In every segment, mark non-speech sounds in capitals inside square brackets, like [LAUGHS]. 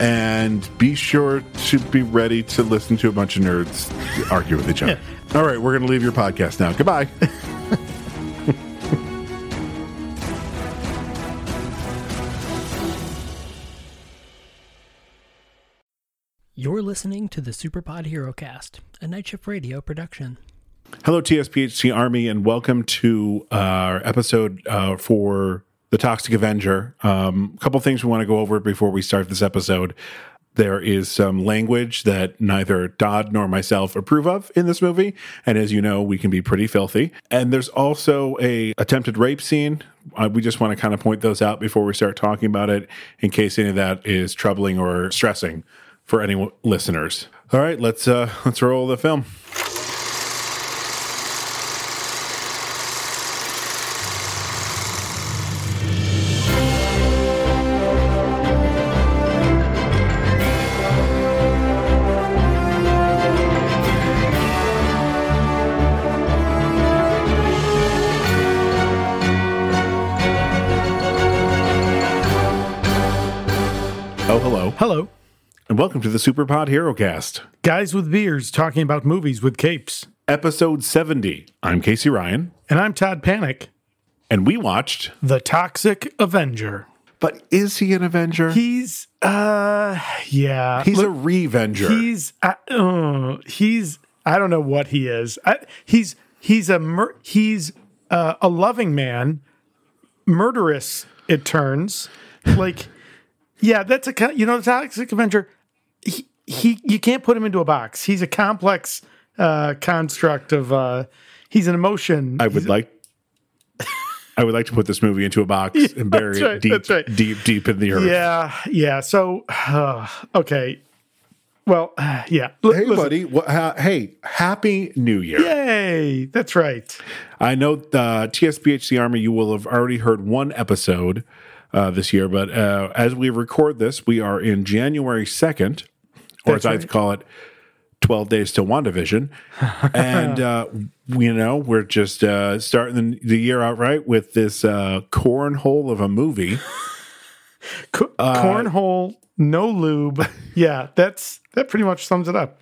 and be sure to be ready to listen to a bunch of nerds argue with each other. All right, we're going to leave your podcast now. Goodbye. [LAUGHS] You're listening to the Superpod Hero Cast, a Night Shift Radio production. Hello, TSPHC Army, and welcome to our episode uh, for the Toxic Avenger. Um, a couple things we want to go over before we start this episode. There is some language that neither Todd nor myself approve of in this movie, and as you know, we can be pretty filthy. And there's also a attempted rape scene. Uh, we just want to kind of point those out before we start talking about it, in case any of that is troubling or stressing for any listeners. All right, let's uh, let's roll the film. Hello. And welcome to the Superpod Hero Cast, Guys with beers talking about movies with capes. episode 70. I'm Casey Ryan, And I'm Todd Panic, and we watched. the Toxic Avenger. But is he an Avenger? He's, uh, yeah. He's Look, a Revenger. He's uh, uh, he's I don't know what he is. I, he's he's a mur- he's uh, a loving man, murderous. It turns like yeah, that's a you know the toxic Avenger. He, he you can't put him into a box. He's a complex uh, construct of uh, he's an emotion. I would like. I would like to put this movie into a box [LAUGHS] and bury that's it right, deep, right. deep, deep in the earth. yeah, yeah. So uh, okay, well, uh, yeah. L- Hey, listen. buddy. Wha- ha- hey, Happy New Year. Yay! That's right. I know uh, TSPHC Army, you will have already heard one episode uh, this year, but uh, as we record this, we are in January 2nd, or That's as I right. call it, 12 days till WandaVision. [LAUGHS] and, uh, you know, we're just uh, starting the, the year out right with this uh, cornhole of a movie. [LAUGHS] Co- cornhole, no lube. [LAUGHS] Yeah, that's that pretty much sums it up.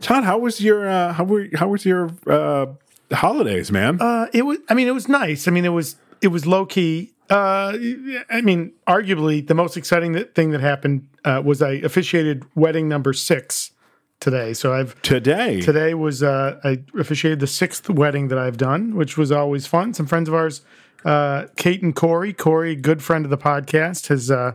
Todd, how was your uh, how were how was your uh, holidays, man? Uh, it was. I mean, it was nice. I mean, it was it was low key. Uh, I mean, arguably the most exciting thing that happened uh, was I officiated wedding number six today. So I've Today, today was uh, I officiated the sixth wedding that I've done, which was always fun. Some friends of ours, uh, Kate and Corey. Corey, good friend of the podcast, has uh,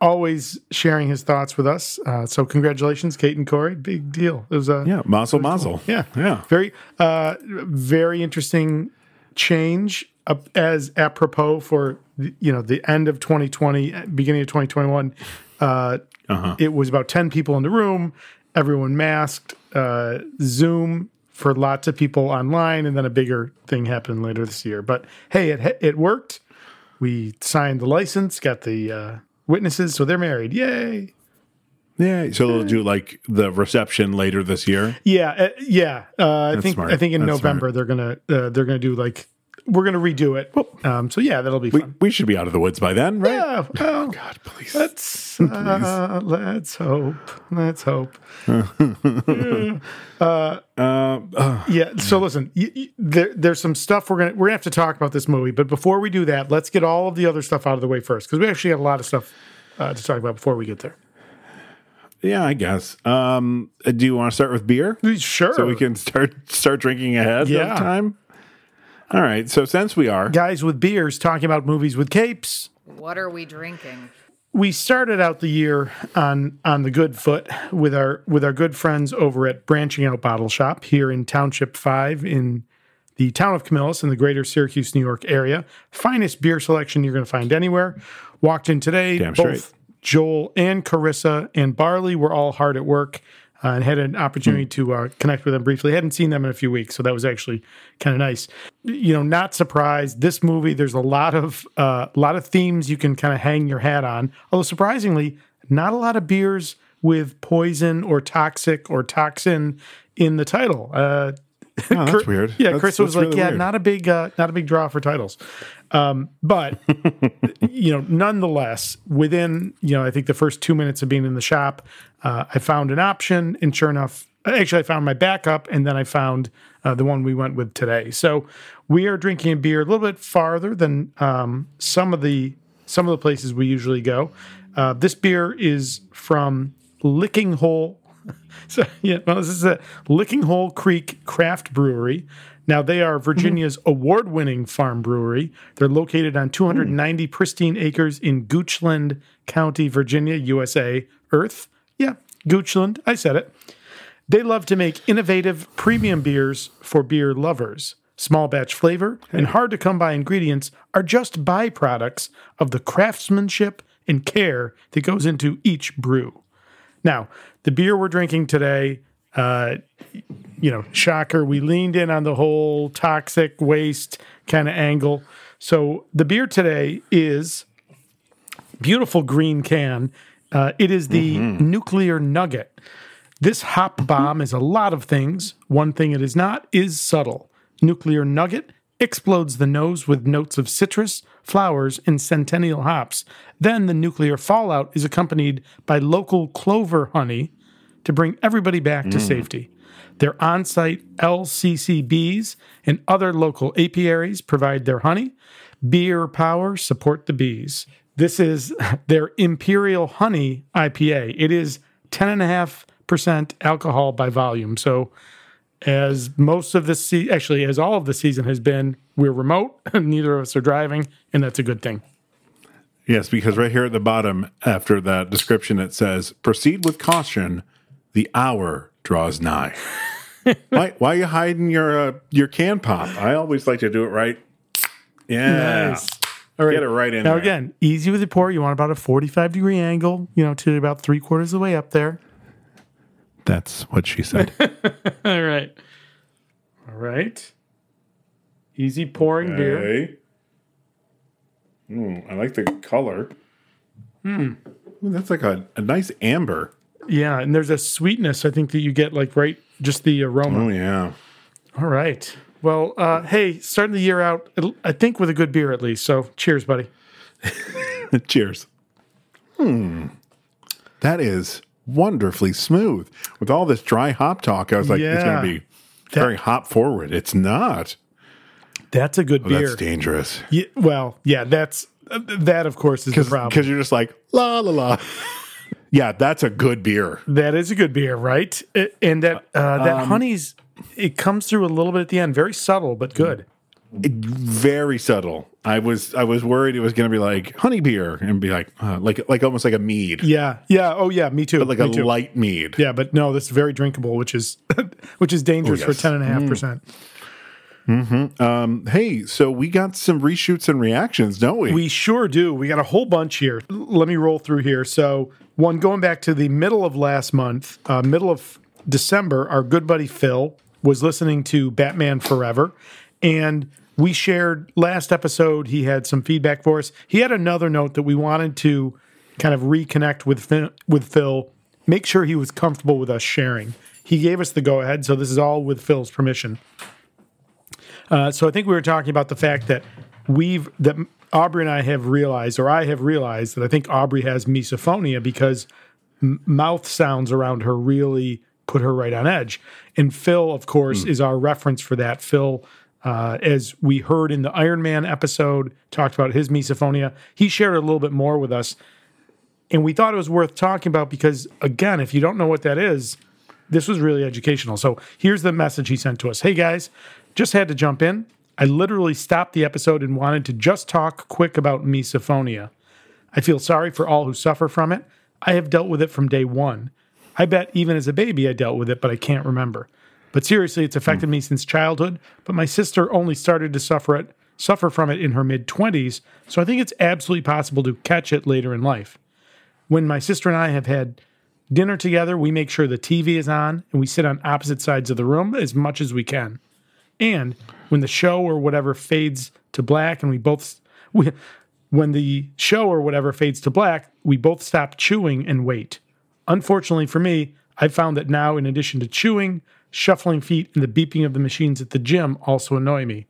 always sharing his thoughts with us. Uh, so congratulations, Kate and Corey. Big deal. It was a yeah, mazel mazel. yeah, yeah. very uh, very interesting change as apropos for the- you know the end of 2020, beginning of 2021. Uh, It was about 10 people in the room, everyone masked, uh, Zoom for lots of people online, and then a bigger thing happened later this year. But hey, it it worked. We signed the license, got the uh, witnesses, so they're married. Yay! Yeah, so they'll do like the reception later this year. Yeah, uh, yeah. Uh, I think smart. I think in That's November they're gonna uh, they're gonna do like we're gonna redo it. Um, so yeah, that'll be We, fun. we should be out of the woods by then, right? Yeah, [LAUGHS] well, God, please. let's [LAUGHS] uh, let's hope. Let's hope. [LAUGHS] Uh, uh, Yeah. So listen, y- y- there, there's some stuff we're gonna we're gonna have to talk about this movie. But before we do that, let's get all of the other stuff out of the way first because we actually have a lot of stuff uh, to talk about before we get there. Yeah, I guess. Um, uh, do you want to start with beer Sure. so we can start start drinking ahead Yeah. of time? All right. So since we are, Guys with beers talking about movies with capes. What are we drinking? we started out the year on on the good foot with our with our good friends over at Branching Out Bottle Shop here in Township Five in the town of Camillus in the greater Syracuse, New York area. Finest beer selection you're going to find anywhere. Walked in today. Damn both straight. Joel and Carissa and Barley were all hard at work. Uh, and had an opportunity to uh, connect with them briefly. I hadn't seen them in a few weeks, so that was actually kind of nice. You know, not surprised. This movie, there's a lot of uh, a lot of themes you can kind of hang your hat on. Although surprisingly, not a lot of beers with poison or toxic or toxin in the title. Oh, that's weird. yeah, That's- Chris was like, really "Yeah, weird. not a big, uh, not a big draw for titles." Um, but [LAUGHS] you know, nonetheless, within you know, I think the first two minutes of being in the shop, uh, I found an option, and sure enough, actually, I found my backup, and then I found uh, the one we went with today. So we are drinking a beer a little bit farther than um, some of the some of the places we usually go. Uh, this beer is from Licking Hole [LAUGHS] so yeah, well, this is a Licking Hole Creek Craft Brewery. Now they are Virginia's mm-hmm. award-winning farm brewery. They're located on 290 mm. pristine acres in Goochland County, Virginia, USA. Earth, yeah, Goochland. I said it. They love to make innovative premium beers for beer lovers. Small batch flavor and hard to come by ingredients are just byproducts of the craftsmanship and care that goes into each brew. Now, the beer we're drinking today, uh, you know, shocker, we leaned in on the whole toxic waste kind of angle. So the beer today is beautiful green can. Uh, it is the nuclear nugget. This hop bomb is a lot of things. One thing it is not is subtle. Nuclear nugget explodes the nose with notes of citrus, flowers, and centennial hops. Then the nuclear fallout is accompanied by local clover honey to bring everybody back to mm. safety. Their on site LCCBs and other local apiaries provide their honey. Beer power support the bees. This is [LAUGHS] their Imperial Honey IPA. It is 10.5% alcohol by volume. So, as most of the se- actually, as all of the season has been, we're remote, [LAUGHS] neither of us are driving, and that's a good thing. Yes, because right here at the bottom, after that description, it says, "Proceed with caution. The hour draws nigh." [LAUGHS] why? Why are you hiding your uh, your can pop? I always like to do it right. Yeah, All right. get it right in Now, there. again, easy with the pour. You want about a 45 degree angle, you know, to about three quarters of the way up there. That's what she said. [LAUGHS] All right. All right. Easy pouring beer. Okay. Mm, I like the color. Hmm. that's like a, a nice amber. Yeah. And there's a sweetness, I think, that you get like right, just the aroma. Oh yeah. All right. Well, uh, hey, starting the year out, I think with a good beer at least. So cheers, buddy. [LAUGHS] Cheers. Hmm. That is wonderfully smooth. With all this dry hop talk, I was like, it's going to be very hop forward. It's not. That's a good Oh, beer. that's dangerous. Yeah, well, yeah, that's that, of course, is the problem. Because you're just like, la, la, la. [LAUGHS] yeah, that's a good beer. That is a good beer, right? And that uh, that honey's it comes through a little bit at the end, very subtle but good. Very subtle. I was I was worried it was going to be like honey beer and be like uh, like like almost like a mead, Yeah, yeah, oh yeah, me too. like me a too. light mead. Yeah, but no, this is very drinkable, which is [LAUGHS] which is dangerous Oh, for ten and a half percent. Hmm. Um. Hey, so we got some reshoots and reactions, don't we? We sure do. We got a whole bunch here. L- Let me roll through here. So, one going back to the middle of last month, uh, middle of December, our good buddy Phil was listening to Batman Forever, and we shared last episode. He had some feedback for us. He had another note that we wanted to kind of reconnect with Phil, with Phil, make sure he was comfortable with us sharing. He gave us the go ahead, so this is all with Phil's permission. Uh, so I think we were talking about the fact that we've that Aubrey and I have realized, or I have realized that I think Aubrey has misophonia because m- mouth sounds around her really put her right on edge. And Phil, of course, is our reference for that. Phil, uh, as we heard in the Iron Man episode, talked about his misophonia. He shared a little bit more with us. and we thought it was worth talking about because, again, if you don't know what that is, this was really educational. So here's the message he sent to us Hey guys, just had to jump in. I literally stopped the episode and wanted to just talk quick about misophonia. I feel sorry for all who suffer from it. I have dealt with it from day one. I bet even as a baby I dealt with it, but I can't remember. But seriously, it's affected hmm. me since childhood. But my sister only started to suffer it, suffer from it in her mid twenties. So I think it's absolutely possible to catch it later in life. When my sister and I have had dinner together, we make sure the TV is on and we sit on opposite sides of the room as much as we can. And when the show or whatever fades to black, and we both, we, when the show or whatever fades to black, we both stop chewing and wait. Unfortunately for me, I've found that now, in addition to chewing, shuffling feet and the beeping of the machines at the gym also annoy me.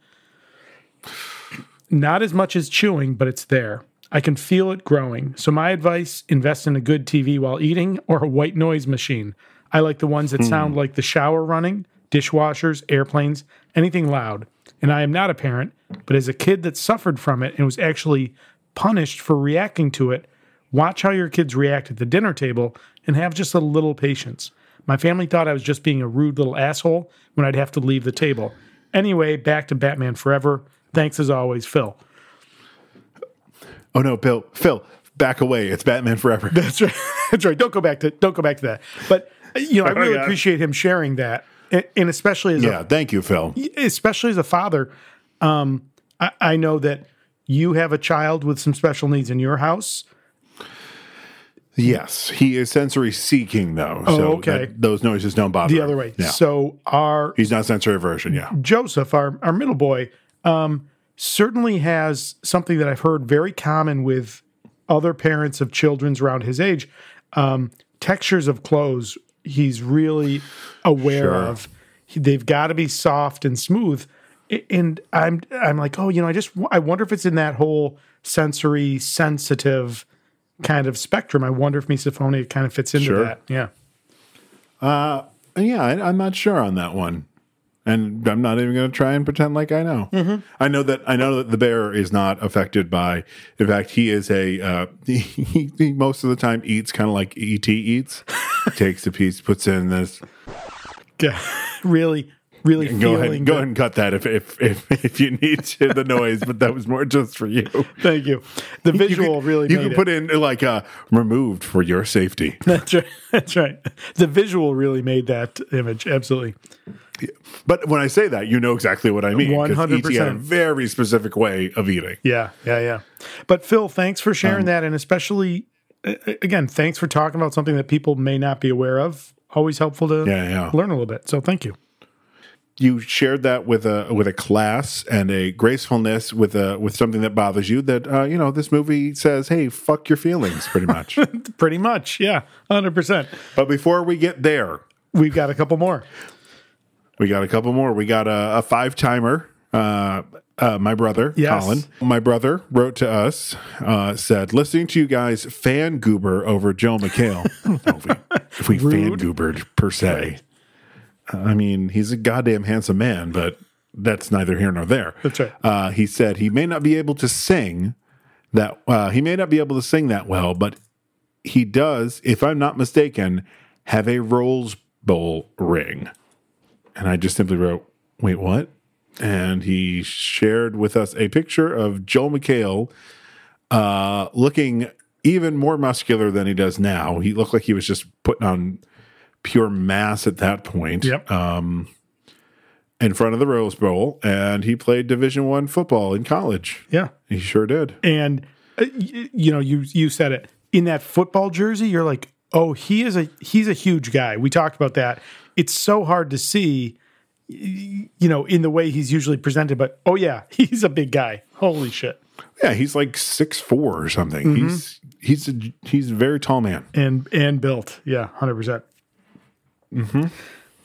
Not as much as chewing, but it's there. I can feel it growing. So, my advice invest in a good TV while eating or a white noise machine. I like the ones that sound hmm. like the shower running, dishwashers, airplanes, anything loud. And I am not a parent, but as a kid that suffered from it and was actually punished for reacting to it, watch how your kids react at the dinner table and have just a little patience. My family thought I was just being a rude little asshole when I'd have to leave the table. Anyway, back to Batman Forever. Thanks as always, Phil. Oh no, Bill, Phil, back away. It's Batman Forever. [LAUGHS] That's right. [LAUGHS] That's right. Don't go back to don't go back to that. But you know, I [LAUGHS] really yeah. appreciate him sharing that, and, and especially as yeah, thank you, Phil. especially as a father. Um, I, I know that you have a child with some special needs in your house. Yes, he is sensory seeking though. Oh, so okay. that- those noises don't bother. The other way. Yeah. So our He's not sensory aversion. Yeah. Joseph, our, our middle boy, um, certainly has something that I've heard very common with other parents of children's around his age. Um, textures of clothes, he's really aware Sure. of. He, they've got to be soft and smooth. And I'm I'm like, oh, you know, I just I wonder if it's in that whole sensory sensitive kind of spectrum. I wonder if misophonia kind of fits into Sure. that. Yeah. Yeah, I, I'm not sure on that one, and I'm not even going to try and pretend like I know. Mm-hmm. I know that I know that the bear is not affected by. In fact, he is a uh, [LAUGHS] he, he most of the time eats kind of like ET eats. [LAUGHS] Takes a piece, puts it in this. Yeah. [LAUGHS] really, really Go feeling ahead, go ahead and cut that if if if, if you need to the noise, but that was more just for you. [LAUGHS] Thank you. The visual you could, really you can it. put in like uh, removed for your safety. [LAUGHS] That's right. That's right. The visual really made that image. Absolutely. But when I say that, you know exactly what I mean. 'cause ET had a 100%. very specific way of eating. Yeah. Yeah. Yeah. But Phil, thanks for Um, sharing that, and especially again, thanks for talking about something that people may not be aware of. Always helpful to Yeah, yeah. learn a little bit. So thank you. You shared that with a with a class and a gracefulness with a with something that bothers you that uh, you know this movie says hey fuck your feelings pretty much [LAUGHS] Pretty much. Yeah. Hundred percent. but before we get there We've got a couple more. we got a couple more we got a, a five timer uh, uh, my brother Yes. Colin my brother wrote to us uh, said listening to you guys fan goober over Joel McHale I don't know if we, if we fan goobered per se I mean he's a goddamn handsome man but that's neither here nor there That's right. uh, he said he may not be able to sing that uh, he may not be able to sing that well, but he does, if I'm not mistaken, have a Rose Bowl ring. And I just simply wrote, "Wait, what?" And he shared with us a picture of Joel McHale uh, looking even more muscular than he does now. He looked like he was just putting on pure mass at that point Yep. in front of the Rose Bowl, and he played Division One football in college. yeah. He sure did. And uh, y- you know, you you said it in that football jersey. You're like, oh, he is a he's a huge guy. We talked about that. It's so hard to see, you know, in the way he's usually presented. But oh yeah, [LAUGHS] he's a big guy. Holy shit! Yeah, he's like six four or something. Mm-hmm. He's he's a he's a very tall man. And and built, yeah, hundred percent. Mm-hmm.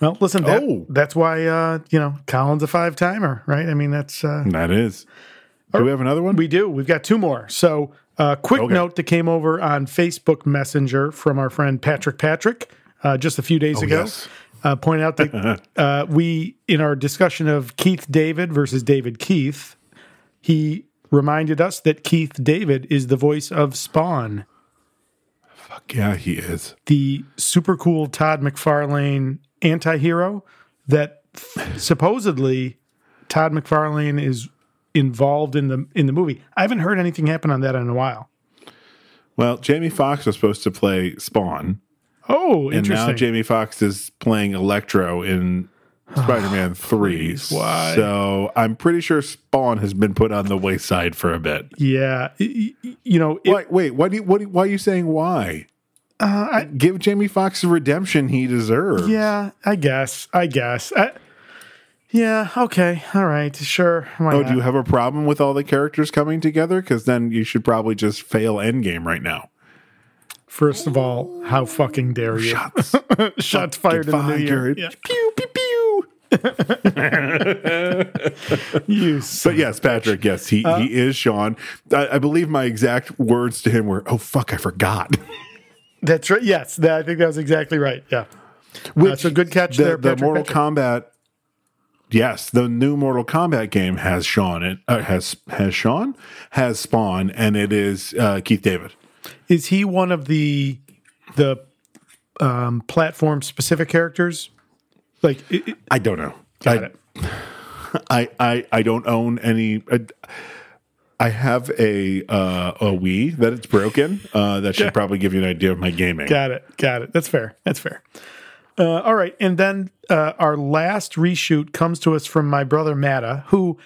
Well, listen, that, Oh. that's why uh, you know Colin's a five timer, right? I mean, that's uh, That is. Do we have another one? We do. We've got two more. So, uh, quick Okay. note that came over on Facebook Messenger from our friend Patrick Patrick uh, just a few days ago. Oh, yes. Uh, point out that [LAUGHS] uh, we, in our discussion of Keith David versus David Keith, he reminded us that Keith David is the voice of Spawn. Fuck yeah, he is. the super cool Todd McFarlane anti-hero that supposedly Todd McFarlane is involved in the in the movie. I haven't heard anything happen on that in a while. Well, Jamie Foxx was supposed to play Spawn, Oh, and now interesting. Jamie Foxx is playing Electro in [SIGHS] Spider-Man Three. why? So I'm pretty sure Spawn has been put on the wayside for a bit. yeah, you know, it- Wait, wait, what? Do you, what? Do why are you saying why? Uh, Give Jamie Foxx the redemption he deserves. yeah, I guess, I guess. I, yeah, okay, all right, sure. Why Oh, not? do you have a problem with all the characters coming together? Because then you should probably just fail Endgame right now. First of all, how fucking dare you? Shots. [LAUGHS] Shots fired in the new year. Yeah. Pew pew pew. [LAUGHS] You But yes, Patrick. Yes, he Uh, he is Spawn. I, I believe my exact words to him were, "Oh fuck, I forgot." [LAUGHS] That's right. Yes, that, I think that was exactly right. Yeah. That's a good catch the, there, Patrick, The Mortal Patrick. Kombat. Yes, the new Mortal Kombat game has Spawn. It uh, has has Spawn has Spawn, and it is uh, Keith David. Is he one of the the um, platform specific characters? Like, it, it- I don't know. got I, it. [LAUGHS] I, I I don't own any. I, I have a uh, a Wii that it's broken. Uh, that should probably give you an idea of my gaming. Got it. Got it. That's fair. That's fair. Uh, all right, and then uh, our last reshoot comes to us from my brother Matta, who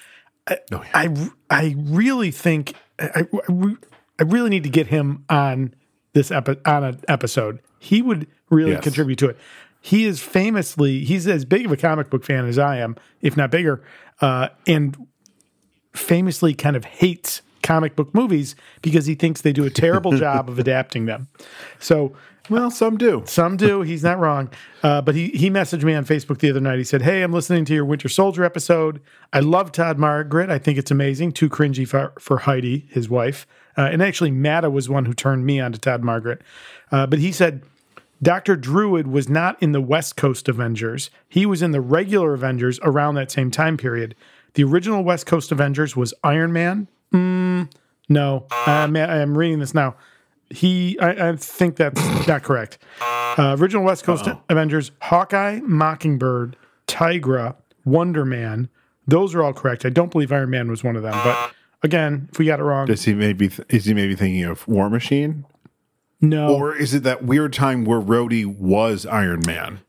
I, Oh, yeah. I, I really think I, I, I really need to get him on this epi- on an episode. He would really Yes. contribute to it. He is famously he's as big of a comic book fan as I am, if not bigger, uh, and famously kind of hates comic book movies because he thinks they do a terrible [LAUGHS] job of adapting them. So Well, some do. some do. He's not wrong. Uh, but he he messaged me on Facebook the other night. He said, "Hey, I'm listening to your Winter Soldier episode. I love Todd Margaret. I think it's amazing. Too cringy for, for Heidi, his wife. Uh, and actually, Matta was one who turned me on to Todd Margaret. Uh, but he said." Dr. Druid was not in the West Coast Avengers. He was in the regular Avengers around that same time period. The original West Coast Avengers was Iron Man. Mm, no, I'm, I'm reading this now. He, I, I think that's [COUGHS] not correct. Uh, original West Coast Avengers: Hawkeye, Mockingbird, Tigra, Wonder Man. Those are all correct. I don't believe Iron Man was one of them. But again, if we got it wrong, Is he maybe th- is he maybe thinking of War Machine, no. or is it that weird time where Rhodey was Iron Man?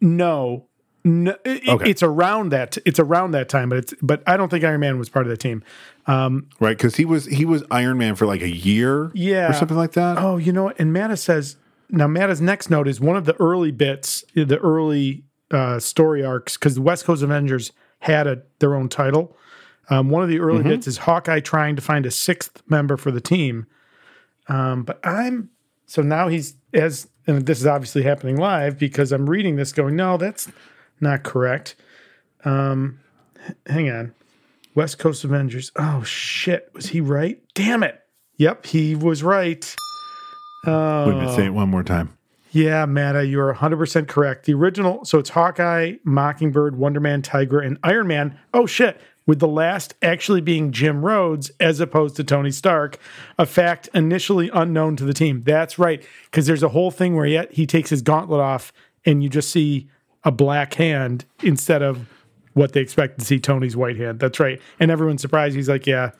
No, no, it- Okay. it's around that. It's around that time, but it's but I don't think Iron Man was part of the team. Right? Because he was he was Iron Man for like a year, Yeah. or something like that. Oh, you know what? And Matta says now. Matta's next note is one of the early bits, the early uh, story arcs, because the West Coast Avengers had a, their own title. Um, one of the early bits is Hawkeye trying to find a sixth member for the team. Um, but I'm so now he's as and this is obviously happening live because I'm reading this going, no, that's not correct. Um, h- hang on. West Coast Avengers. Oh shit, was he right? Damn it. Yep, he was right. Wait a minute, say it one more time. Yeah, Matta, you're 100% correct. The original, so it's Hawkeye, Mockingbird, Wonder Man, Tigra, and Iron Man. Oh, shit. With the last actually being Jim Rhodes as opposed to Tony Stark, a fact initially unknown to the team. That's right. Because there's a whole thing where he, he takes his gauntlet off and you just see a black hand instead of what they expect to see Tony's white hand. That's right. And everyone's surprised. He's like, yeah,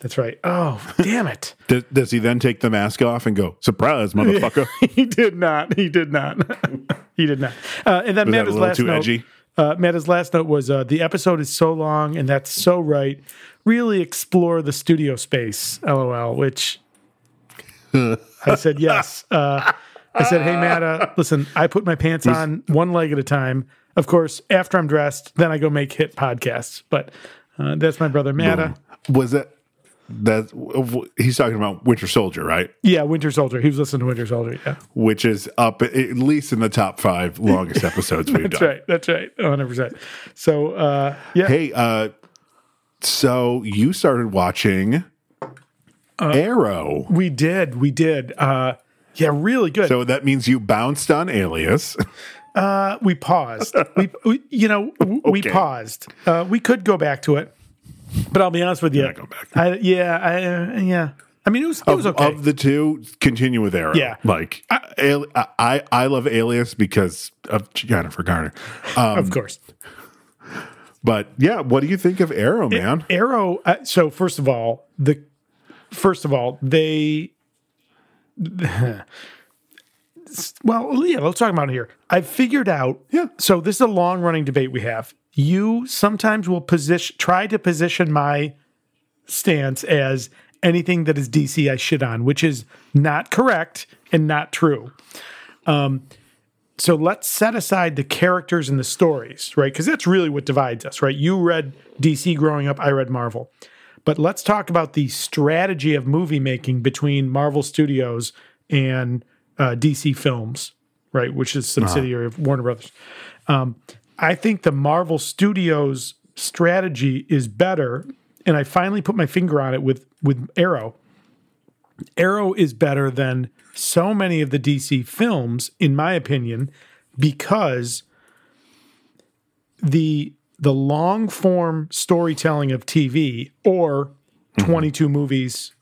that's right. Oh, [LAUGHS] damn it. Does, does he then take the mask off and go, surprise, motherfucker? [LAUGHS] he did not. He did not. [LAUGHS] he did not. Uh, and then Was that a little last too note. edgy? Uh, last note was uh, the episode is so long, and that's so right. Really explore the studio space. LOL. Which [LAUGHS] I said yes. Uh, I said, hey Matta, listen. I put my pants on one leg at a time. Of course, after I'm dressed, then I go make hit podcasts. But uh, that's my brother Matta. Was that that he's talking about Winter Soldier, right? Yeah, Winter Soldier. He was listening to Winter Soldier. Yeah. Which is up at least in the top five longest episodes we've [LAUGHS] That's done. right. That's right. 100%. So, uh, yeah. Hey, uh, so you started watching Arrow. We did. We did. Uh, yeah, really good. So that means you bounced on Alias. uh, we paused. we, we, you know, we [LAUGHS] Okay. paused. Uh, we could go back to it, but I'll be honest with you. not go back. I, yeah, I, uh, yeah. I mean, it was it was of, okay. of the two, continue with Arrow. Yeah. like I, I I love Alias because of Jennifer Garner. Um, of course. but yeah, what do you think of Arrow, man? Arrow. Uh, so first of all, the first of all they. [LAUGHS] well, yeah, let's talk about it here. I've figured out. Yeah. So this is a long running debate we have. You sometimes will position, try to position my stance as anything that is DC I shit on, which is not correct and not true. Um, so let's set aside the characters and the stories, right? Because that's really what divides us, right? You read DC growing up, I read Marvel. But let's talk about the strategy of movie making between Marvel Studios and uh, DC Films, right? Which is subsidiary of Warner Brothers. Um, I think the Marvel Studios strategy is better, and I finally put my finger on it with with Arrow. Arrow is better than so many of the DC films, in my opinion, because the the long form storytelling of TV or mm-hmm. 22 movies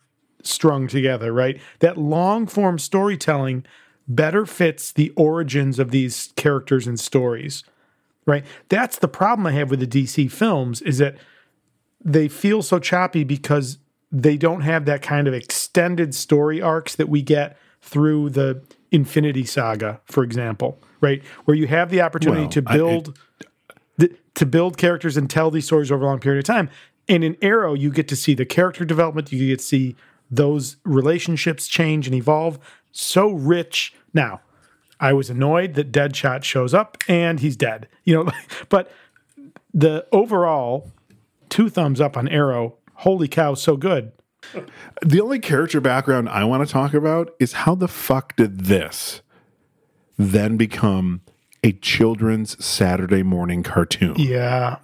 strung together, right? That long form storytelling better fits the origins of these characters and stories, right? That's the problem I have with the DC films is that they feel so choppy because they don't have that kind of extended story arcs that we get through the Infinity Saga, for example, right? Where you have the opportunity Well, to I- build the, to build characters and tell these stories over a long period of time. And in Arrow, you get to see the character development, you get to see those relationships change and evolve. So rich. Now, I was annoyed that Deadshot shows up and he's dead. You know, [LAUGHS] but the overall two thumbs up on Arrow. Holy cow, so good. The only character background I want to talk about is how the fuck did this then become a children's Saturday morning cartoon? Yeah.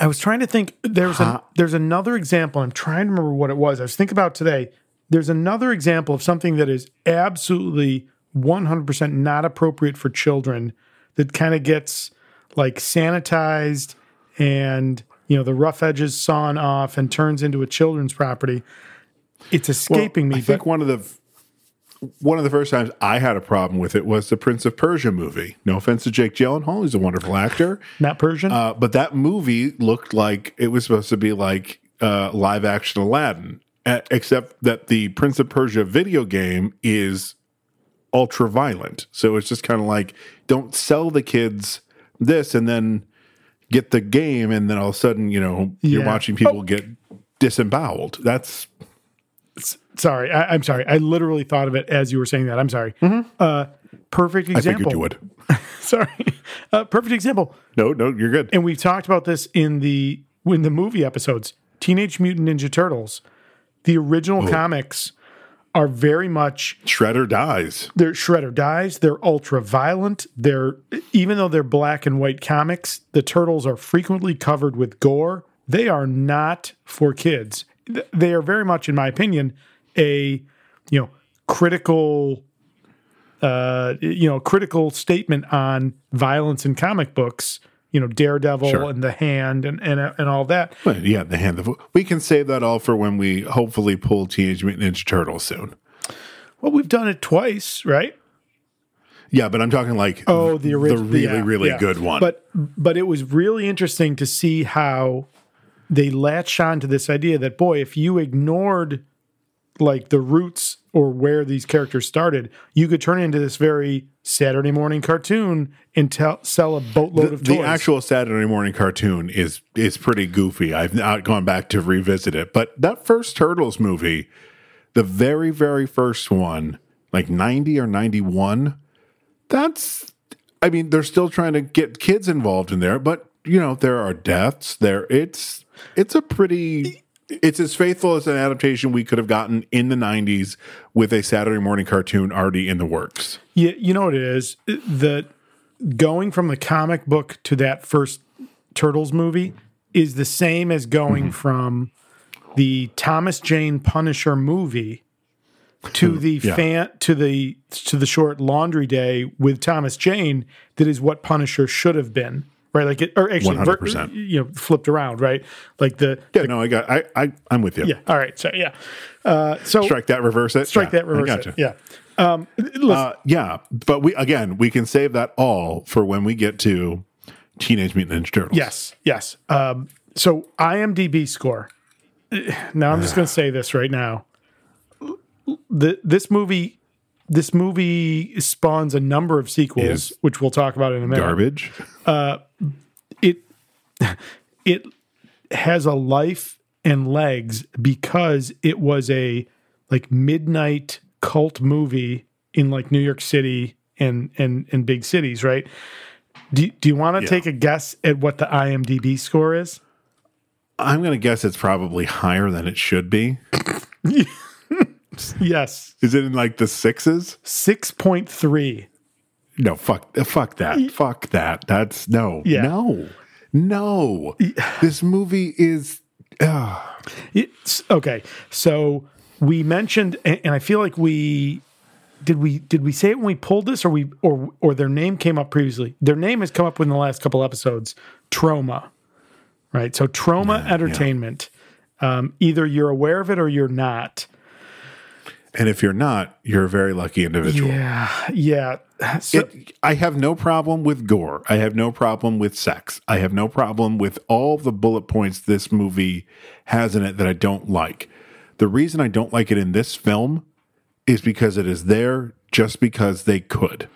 I was trying to think there's a, there's another example. I'm trying to remember what it was. I was thinking about today. There's another example of something that is absolutely 100% not appropriate for children that kind of gets like sanitized and you know the rough edges sawn off and turns into a children's property. It's escaping Well, me, I think one of the one of the first times I had a problem with it was the Prince of Persia movie. No offense to Jake Gyllenhaal; he's a wonderful actor. not Persian. Uh, but that movie looked like it was supposed to be like uh, live action Aladdin, except that the Prince of Persia video game is ultra violent. So it's just kind of like don't sell the kids this and then get the game, and then all of a sudden, you know, you're watching people get disemboweled. That's sorry, I, I'm sorry. I literally thought of it as you were saying that. I'm sorry. Uh, perfect Mm-hmm. I example. figured you would. [LAUGHS] Sorry. Uh, perfect example. No, no, you're good. And we've talked about this in the in the movie episodes. Teenage Mutant Ninja Turtles. The original comics are very much Shredder dies. they're Shredder dies. They're ultra violent. They're even though they're black and white comics, the turtles are frequently covered with gore. They are not for kids. They are very much, in my opinion, a you know critical, uh, you know, critical statement on violence in comic books. You know, Daredevil Sure. and the Hand and and and all that. But yeah, the hand. Of, we can save that all for when we hopefully pull Teenage Mutant Ninja Turtles soon. Well, we've done it twice, right? Yeah, but I'm talking like Oh, the original, really, yeah, really yeah. good one. But but it was really interesting to see how they latch on to this idea that boy, if you ignored like the roots or where these characters started, you could turn it into this very Saturday morning cartoon and tell, sell a boatload the, of toys. the actual Saturday morning cartoon is is pretty goofy. I've not gone back to revisit it, but that first Turtles movie, the very very first one, like 90 or 91, that's I mean, they're still trying to get kids involved in there, but you know, there are deaths there. It's it's a pretty it's as faithful as an adaptation we could have gotten in the 90s with a Saturday morning cartoon already in the works. Yeah, you know what it is? The going from the comic book to that first Turtles movie is the same as going mm-hmm. from the Thomas Jane Punisher movie to mm-hmm. the Yeah. fan to the to the short Laundry Day with Thomas Jane that is what Punisher should have been. Right? Like it, or actually, 100%. you know, flipped around, right? Like the Yeah, no, I got. I, I I'm with you. yeah. All right, so yeah, uh, so Strike that, reverse it. strike Yeah, that, reverse I it. Yeah. Um, Uh, yeah, but we again we can save that all for when we get to Teenage Mutant Ninja Turtles. Yes, yes. Um, so IMDb score. Now I'm just going [SIGHS] to say this right now. The this movie, this movie spawns a number of sequels, Is which we'll talk about in a minute. garbage. Uh, it [LAUGHS] it has a life and legs because it was a like midnight cult movie in like New York City and and and big cities, right? Do, do you want to Yeah. take a guess at what the IMDb score is? I'm going to guess it's probably higher than it should be. [LAUGHS] [LAUGHS] Yes, Is it in like the sixes? six point three. No, fuck, uh, fuck that, fuck that. That's no, Yeah. no, no. This movie is. Uh, It's okay. So we mentioned, and and I feel like we did we did we say it when we pulled this, or we or or their name came up previously. Their name has come up in the last couple episodes. Troma, right? So Troma Entertainment. Um, either you're aware of it or you're not. And if you're not, you're a very lucky individual. Yeah, yeah. So, It, I have no problem with gore. I have no problem with sex. I have no problem with all the bullet points this movie has in it that I don't like. The reason I don't like it in this film is because it is there just because they could.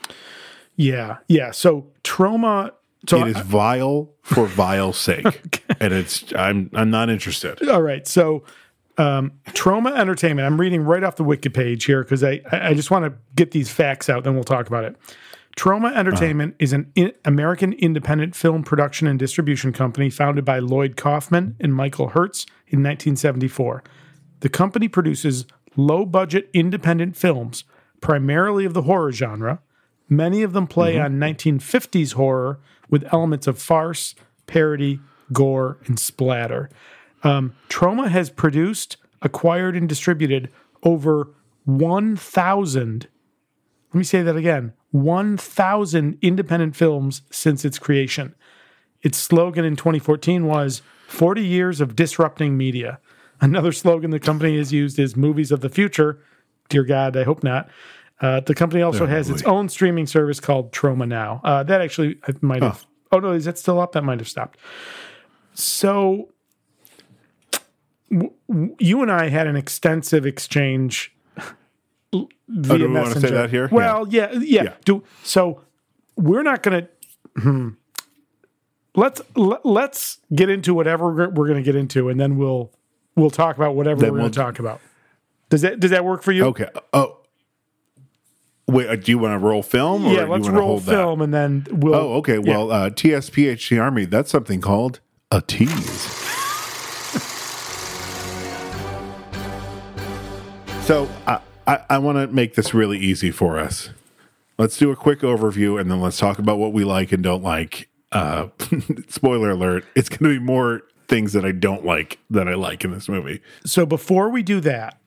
yeah, yeah. So Troma. So It is vile for vile sake, [LAUGHS] and it's I'm I'm not interested. All right. So, um, Troma Entertainment. I'm reading right off the wiki page here because I, I just want to get these facts out, then we'll talk about it. Troma Entertainment is an in, American independent film production and distribution company founded by Lloyd Kaufman and Michael Herz in 1974. The company produces low budget independent films, primarily of the horror genre. Many of them play on 1950s horror with elements of farce, parody, gore, and splatter. Um, Troma has produced, acquired, and distributed over 1,000. Let me say that again 1,000 independent films since its creation. Its slogan in 2014 was 40 years of disrupting media. Another slogan the company has used is movies of the future. Dear God, I hope not. Uh, the company also Oh, has its own streaming service called Troma Now. Uh, that actually I might have. Oh no, is that still up? That might have stopped. So, w- you and I had an extensive exchange via do we wanna say messenger. that here? Well, yeah, yeah. Yeah. Do so. We're not going to. Let's let, let's get into whatever we're, going to get into, and then we'll we'll talk about whatever Then we're going we'll- to talk about. Does that does that work for you? Okay. Oh, wait. uh, Do you want to roll film? Or Yeah, do you let's roll hold that? film, and then we'll. Oh, okay. Well, uh, TSPHC Army, that's something called a tease. So I, I, I want to make this really easy for us. Let's do a quick overview and then let's talk about what we like and don't like. Uh, [LAUGHS] spoiler alert, it's going to be more things that I don't like than I like in this movie. So before we do that,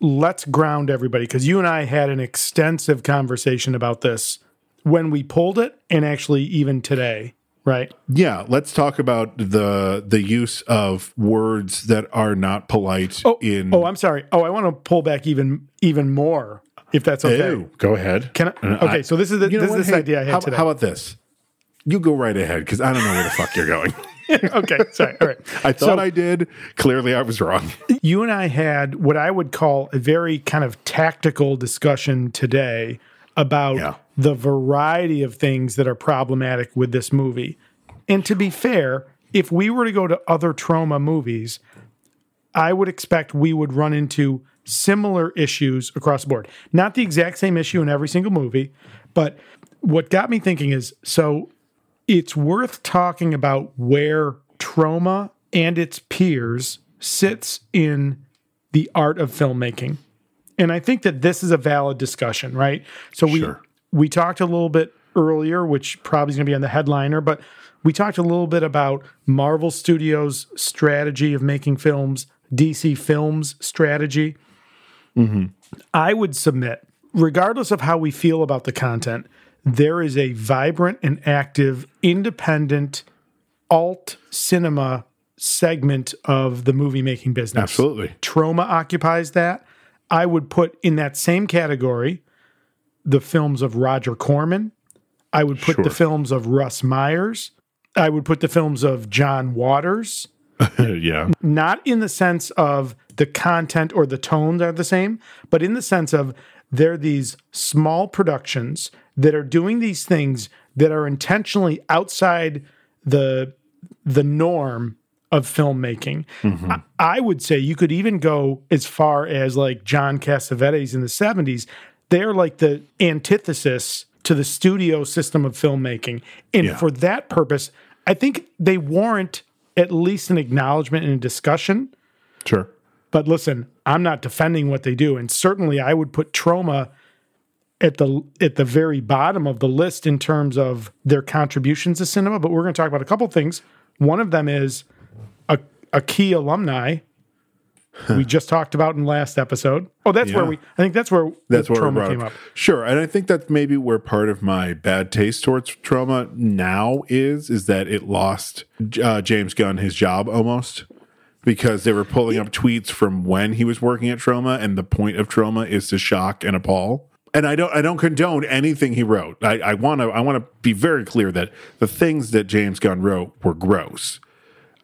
let's ground everybody because you and I had an extensive conversation about this when we pulled it, and actually even today, right? Yeah, let's talk about the the use of words that are not polite Oh, in oh, I'm sorry. Oh, I want to pull back even even more, if that's okay. Ew, go ahead. Can I, okay, so this is the, you know this, is this Hey, idea I had how, today. How about this? You go right ahead because I don't know where the fuck you're going. [LAUGHS] okay, sorry. All right. [LAUGHS] I thought So- I did. Clearly, I was wrong. you and I had what I would call a very kind of tactical discussion today about Yeah. the variety of things that are problematic with this movie. And to be fair, if we were to go to other Troma movies, I would expect we would run into similar issues across the board. Not the exact same issue in every single movie, but what got me thinking is so it's worth talking about where Troma and its peers sits in the art of filmmaking. And I think that this is a valid discussion, right? So we Sure. we talked a little bit earlier, which probably is going to be on the headliner, but we talked a little bit about Marvel Studios' strategy of making films, DC Films' strategy. Hmm. I would submit, regardless of how we feel about the content, there is a vibrant and active independent alt cinema segment of the movie making business. Absolutely. Troma occupies that. I would put in that same category the films of Roger Corman. I would put Sure. the films of Russ Myers. I would put the films of John Waters [LAUGHS] yeah. not in the sense of the content or the tones are the same, but in the sense of they're these small productions that are doing these things that are intentionally outside the the norm of filmmaking. Mm-hmm. I, I would say you could even go as far as like John Cassavetes in the 70s. They're like the antithesis to the studio system of filmmaking. And Yeah. for that purpose, I think they warrant at least an acknowledgement and a discussion. Sure. But listen, I'm not defending what they do, and certainly I would put Troma at the at the very bottom of the list in terms of their contributions to cinema. But we're going to talk about a couple things. One of them is a key alumni we just talked about in last episode. Oh, that's where we. I think that's where That's where Troma came up. up. Sure, and I think that's maybe where part of my bad taste towards Troma now is is that it lost uh, James Gunn his job almost because they were pulling up tweets from when he was working at Troma, and the point of Troma is to shock and appall. And I don't I don't condone anything he wrote. I, I want to I want to be very clear that the things that James Gunn wrote were gross.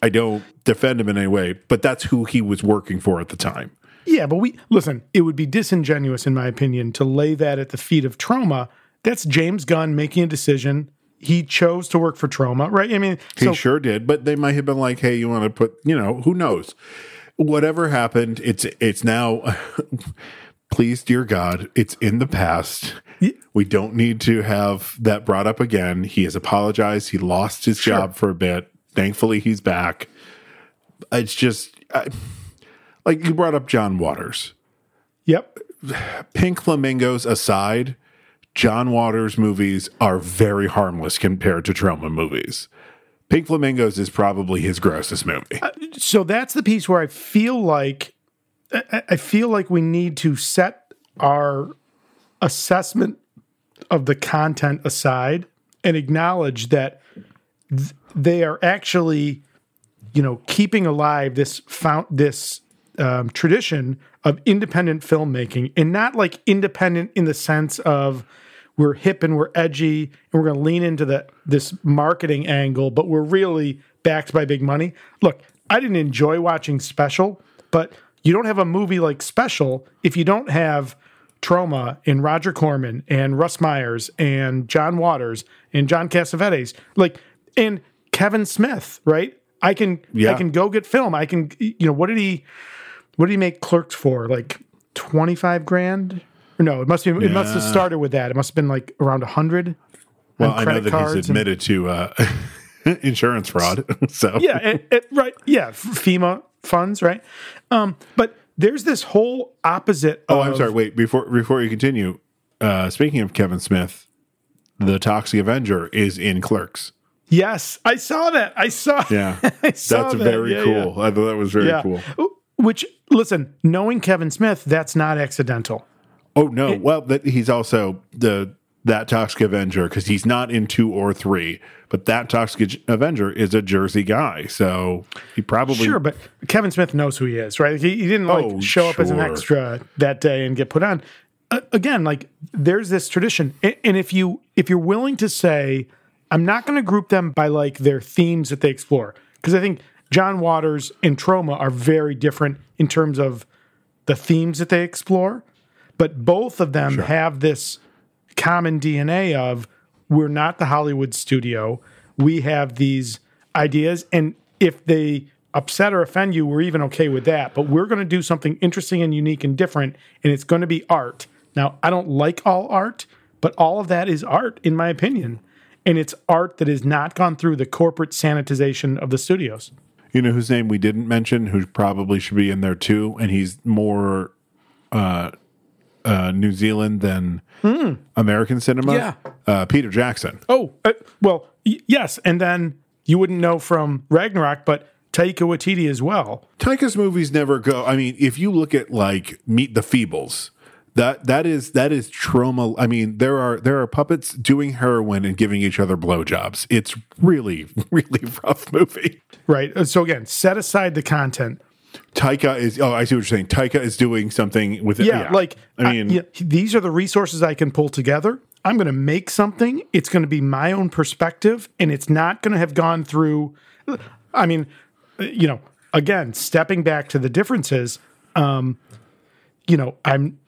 I don't defend him in any way, but that's who he was working for at the time. Yeah, but we listen. It would be disingenuous, in my opinion, to lay that at the feet of Troma. That's James Gunn making a decision. He chose to work for Troma, right? I mean, He so sure did, but they might have been like, "Hey, you want to put, you know, who knows? Whatever happened, it's it's now. [LAUGHS] please, dear God, it's in the past. We don't need to have that brought up again. He has apologized. He lost his job for a bit. Thankfully, he's back. It's just I, like you brought up John Waters. yep, Pink Flamingos aside, John Waters movies are very harmless compared to Troma movies. Pink Flamingos is probably his grossest movie. Uh, so that's the piece where I feel like I I feel like we need to set our assessment of the content aside and acknowledge that th- they are actually, you know, keeping alive this found this um, tradition of independent filmmaking, and not like independent in the sense of we're hip and we're edgy and we're going to lean into the this marketing angle, but we're really backed by big money. Look, I didn't enjoy watching Special, but you don't have a movie like Special if you don't have Troma and Roger Corman and Russ Myers and John Waters and John Cassavetes, like and Kevin Smith, right? I can Yeah. I can go get film. I can you know what did he what did he make clerks for? Like twenty five grand? Or no, it must be it must have started with that. It must have been like around a hundred. Well, I know that he's and- admitted to uh, [LAUGHS] insurance fraud. [LAUGHS] so yeah, it, it- right. Yeah, FEMA funds, right? Um, but there's this whole opposite. Oh, of, I'm sorry. Wait before before you continue. Uh, speaking of Kevin Smith, the Toxic Avenger is in Clerks. Yes, I saw that. I saw. Yeah, [LAUGHS] I saw that's that. very Yeah, cool. I thought that was very Yeah. cool. Which, listen, knowing Kevin Smith, that's not accidental. Oh no! well, that he's also the that Toxic Avenger because he's not in two or three, but that Toxic Avenger is a Jersey guy, so he probably Sure, but Kevin Smith knows who he is, right? He, he didn't like Oh, show up as an extra that day and get put on. Uh, again, like there's this tradition, and if you if you're willing to say, I'm not going to group them by like their themes that they explore, because I think John Waters and Troma are very different in terms of the themes that they explore, but both of them have this common DNA of we're not the Hollywood studio. We have these ideas, and if they upset or offend you, we're even okay with that. But we're going to do something interesting and unique and different, and it's going to be art. Now, I don't like all art, but all of that is art, in my opinion. And it's art that has not gone through the corporate sanitization of the studios. You know whose name we didn't mention, who probably should be in there too, and he's more uh, uh, New Zealand than American cinema. Yeah. uh, Peter Jackson. Oh, uh, well, y- yes. And then you wouldn't know from Ragnarok, but Taika Waititi as well. Taika's movies never go. I mean, if you look at like Meet the Feebles, that that is that is Troma. I mean, there are there are puppets doing heroin and giving each other blowjobs. It's really [LAUGHS] really rough movie. Right. Uh, So again, set aside the content. Taika is. Oh, I see what you're saying. Taika is doing something with it. Yeah, like I mean, yeah, these are the resources I can pull together. I'm going to make something. It's going to be my own perspective, and it's not going to have gone through. I mean, you know, again, stepping back to the differences. Um, you know, I'm.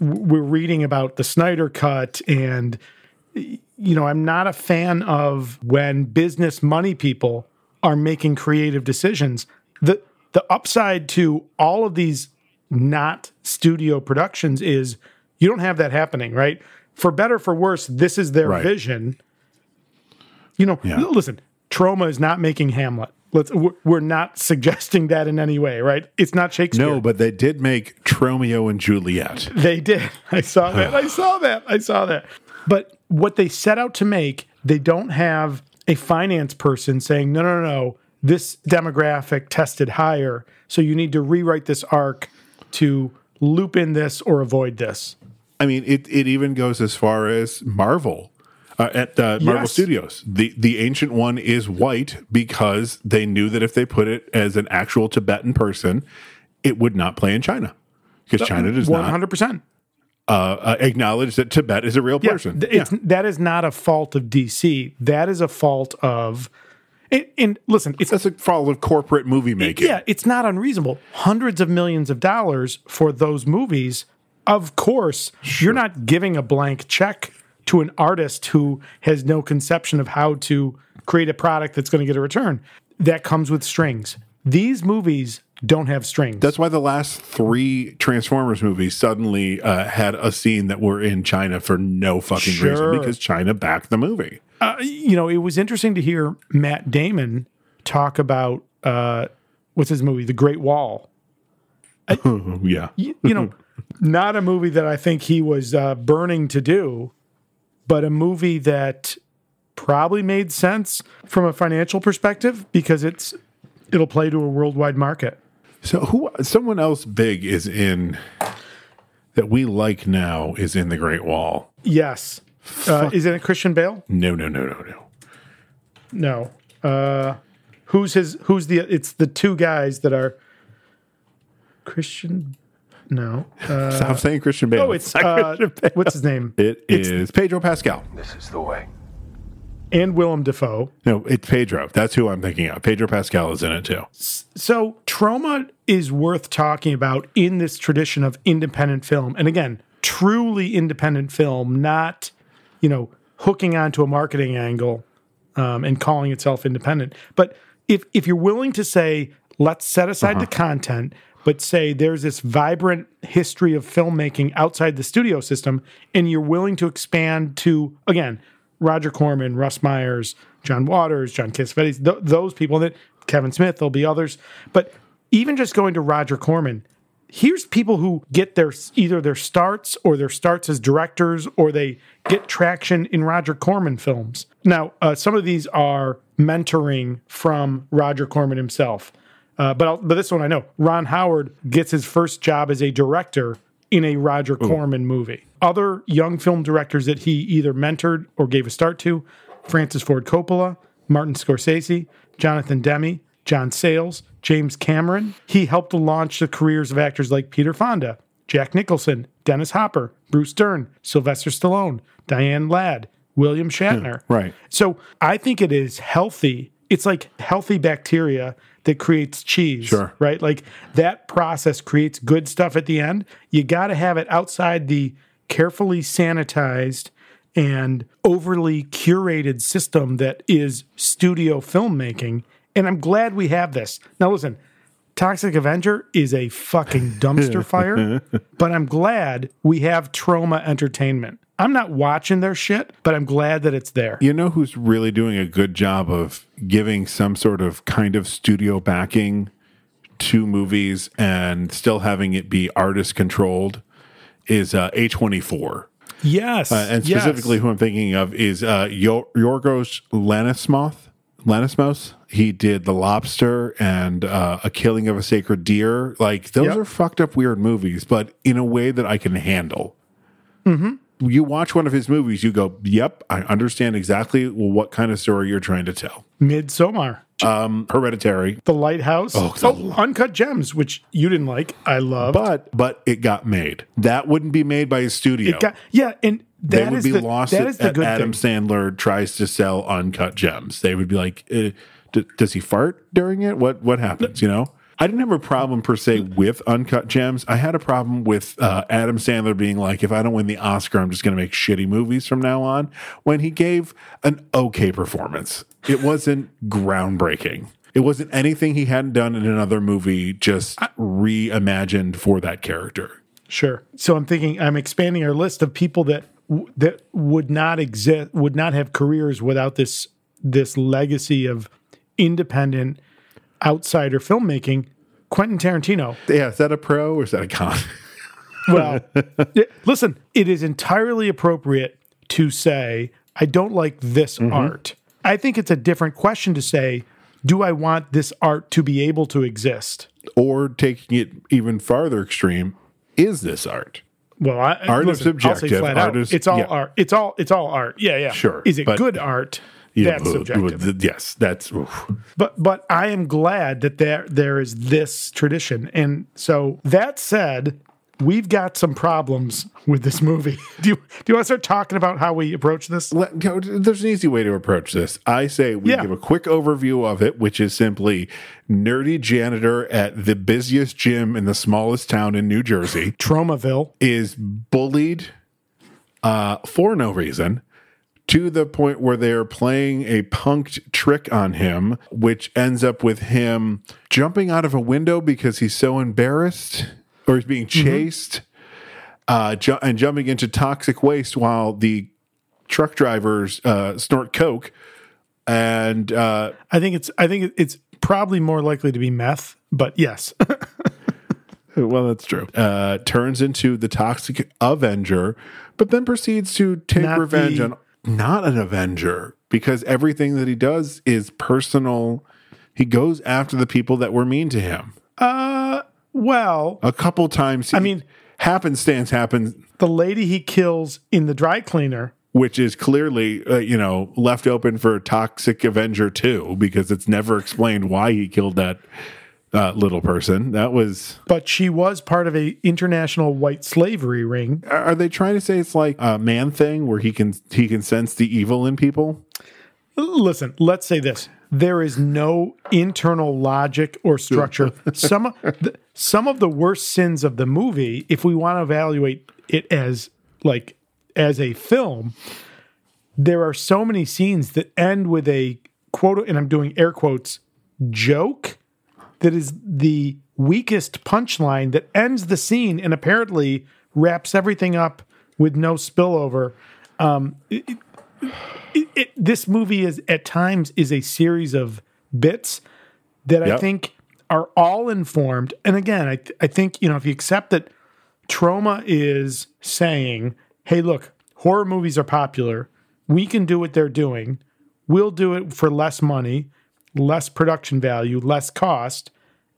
We're reading about the Snyder cut, and you know, I'm not a fan of when business money people are making creative decisions. The the upside to all of these not studio productions is you don't have that happening, right? For better for worse, this is their Right. vision. You know, Yeah. listen, Troma is not making Hamlet. Let's we're- not suggesting that in any way, right? It's not Shakespeare. no, but they did make Tromeo and Juliet. They did. I saw that. I saw that. I saw that. But what they set out to make, they don't have a finance person saying, no, no, no, no, this demographic tested higher. So you need to rewrite this arc to loop in this or avoid this. I mean, it, it even goes as far as Marvel uh, at uh, Marvel Yes. Studios. The the ancient one is white because they knew that if they put it as an actual Tibetan person, it would not play in China because China does not 100%. uh, uh, acknowledge that Tibet is a real person. th- it's, That is not a fault of DC. That is a fault of. And, and listen, it's That's a fault of corporate movie making. Yeah, it's not unreasonable. Hundreds of millions of dollars for those movies. Of course, you're not giving a blank check to an artist who has no conception of how to create a product that's going to get a return. That comes with strings. These movies don't have strings. That's why the last three Transformers movies suddenly uh, had a scene that were in China for no fucking Sure. reason because China backed the movie. uh, you know, it was interesting to hear Matt Damon talk about uh, what's his movie, The Great Wall. [LAUGHS] yeah. you, you know, [LAUGHS] not a movie that I think he was uh, burning to do, but a movie that probably made sense from a financial perspective because it's it'll play to a worldwide market. So who someone else big is in that we like now is in the Great Wall. Yes, uh, is it Christian Bale? No, no, no, no, no. No. Uh, who's his? Who's the? It's the two guys that are Christian. No. Uh, Stop saying Christian Bale. oh, it's not uh, Christian Bale. what's his name? It is Pedro Pascal. This is the way. And Willem Dafoe. No, it's Pedro. That's who I'm thinking of. Pedro Pascal is in it too. So Troma is worth talking about in this tradition of independent film. And again, truly independent film, not, you know, hooking onto a marketing angle um, and calling itself independent. But if if you're willing to say, let's set aside the content, but say there's this vibrant history of filmmaking outside the studio system, and you're willing to expand to again, Roger Corman, Russ Myers, John Waters, John Cassavetes, th- those people Kevin Smith, there'll be others. But even just going to Roger Corman, here's people who get their either their starts or their starts as directors or they get traction in Roger Corman films. Now, uh, some of these are mentoring from Roger Corman himself. Uh, but I'll, but this one I know. Ron Howard gets his first job as a director in a Roger Corman movie. Other young film directors that he either mentored or gave a start to: Francis Ford Coppola, Martin Scorsese, Jonathan Demme, John Sayles, James Cameron. He helped launch the careers of actors like Peter Fonda, Jack Nicholson, Dennis Hopper, Bruce Dern, Sylvester Stallone, Diane Ladd, William Shatner. right. So I think it is healthy. It's like healthy bacteria that creates cheese. Sure. Right? Like that process creates good stuff at the end. You got to have it outside the carefully sanitized and overly curated system that is studio filmmaking. And I'm glad we have this. Now, listen, Toxic Avenger is a fucking dumpster [LAUGHS] fire, but I'm glad we have Troma Entertainment. I'm not watching their shit, but I'm glad that it's there. You know who's really doing a good job of giving some sort of kind of studio backing to movies and still having it be artist controlled is uh, A24. Yes. Uh, and yes. specifically, who I'm thinking of is uh, Yor- Yorgos. Lanthimos. He did The Lobster and uh, A Killing of a Sacred Deer. Like those Yep. are fucked up weird movies, but in a way that I can handle. You watch one of his movies, you go, "Yep, I understand exactly what kind of story you're trying to tell." Midsommar, Um, Hereditary, The Lighthouse, Oh, oh, the- Uncut Gems, which you didn't like. I love. but but it got made. That wouldn't be made by a studio. got yeah, and they that would is be the, lost That at, is the good Adam thing. Sandler tries to sell uncut gems. They would be like, uh, d- "Does he fart during it? What what happens?" You know. I didn't have a problem per se with uncut gems. I had a problem with uh, Adam Sandler being like, "If I don't win the Oscar, I'm just going to make shitty movies from now on." When he gave an okay performance, it wasn't groundbreaking. It wasn't anything he hadn't done in another movie, just reimagined for that character. Sure. So I'm thinking I'm expanding our list of people that that would not exist, would not have careers without this this legacy of independent outsider filmmaking. Quentin Tarantino. Yeah, is that a pro or is that a con? [LAUGHS] Well, it- listen, it is entirely appropriate to say I don't like this mm-hmm. art. I think it's a different question to say, do I want this art to be able to exist? or taking it even farther extreme, is this art? Well, I, Art is listen, I'll say subjective. flat Art out, is- it's all yeah. art. It's all it's all art. Yeah, yeah. Sure, Is it good art? Yeah, That's uh, subjective. uh, Yes, that's oof. But but I am glad that there there is this tradition. And so that said, we've got some problems with this movie. [LAUGHS] Do you do you want to start talking about how we approach this? Let- go- There's an easy way to approach this. I say we Yeah. give a quick overview of it, which is simply nerdy janitor at the busiest gym in the smallest town in New Jersey Tromaville. is bullied uh, for no reason to the point where they're playing a punked trick on him, which ends up with him jumping out of a window because he's so embarrassed or he's being chased uh, ju- and jumping into toxic waste while the truck drivers uh, snort coke. And uh, I think it's I think it's probably more likely to be meth, but yes. [LAUGHS] Well, that's true. Uh, turns into the toxic Avenger, but then proceeds to take Not revenge the- on not an Avenger because everything that he does is personal. He goes after the people that were mean to him. Uh, well, A couple times, I mean- happenstance happens, the lady he kills in the dry cleaner which is clearly uh, you know left open for a Toxic Avenger two because it's never explained why he killed that uh, little person. That was but she was part of a international white slavery ring. Are they trying to say it's like a man thing where he can he can sense the evil in people? Listen, let's say this: there is no internal logic or structure. [LAUGHS] some the, some of the worst sins of the movie, if we want to evaluate it as like as a film, there are so many scenes that end with a quote, and I'm doing air quotes, joke that is the weakest punchline that ends the scene and apparently wraps everything up with no spillover. Um, it- it- it- this movie is at times is a series of bits that I think are all informed. And again, I, th- I think you know if you accept that Troma is saying, "Hey, look, horror movies are popular. We can do what they're doing. We'll do it for less money, less production value, less cost."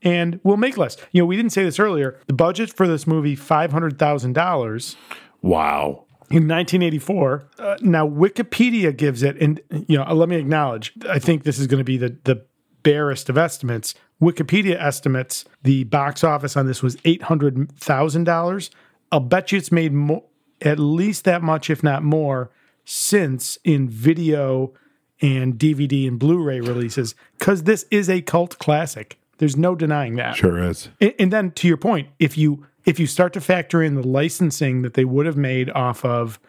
And we'll make less. You know, we didn't say this earlier. The budget for this movie, five hundred thousand dollars Wow. in 1984. Uh, now Wikipedia gives it, and you know, let me acknowledge. I think this is going to be the the barest of estimates. Wikipedia estimates the box office on this was eight hundred thousand dollars. I'll bet you it's made more, at least that much, if not more, since in video and DVD and Blu-ray releases, because this is a cult classic. There's no denying that. Sure is. And, and then to your point, if you if you start to factor in the licensing that they would have made off of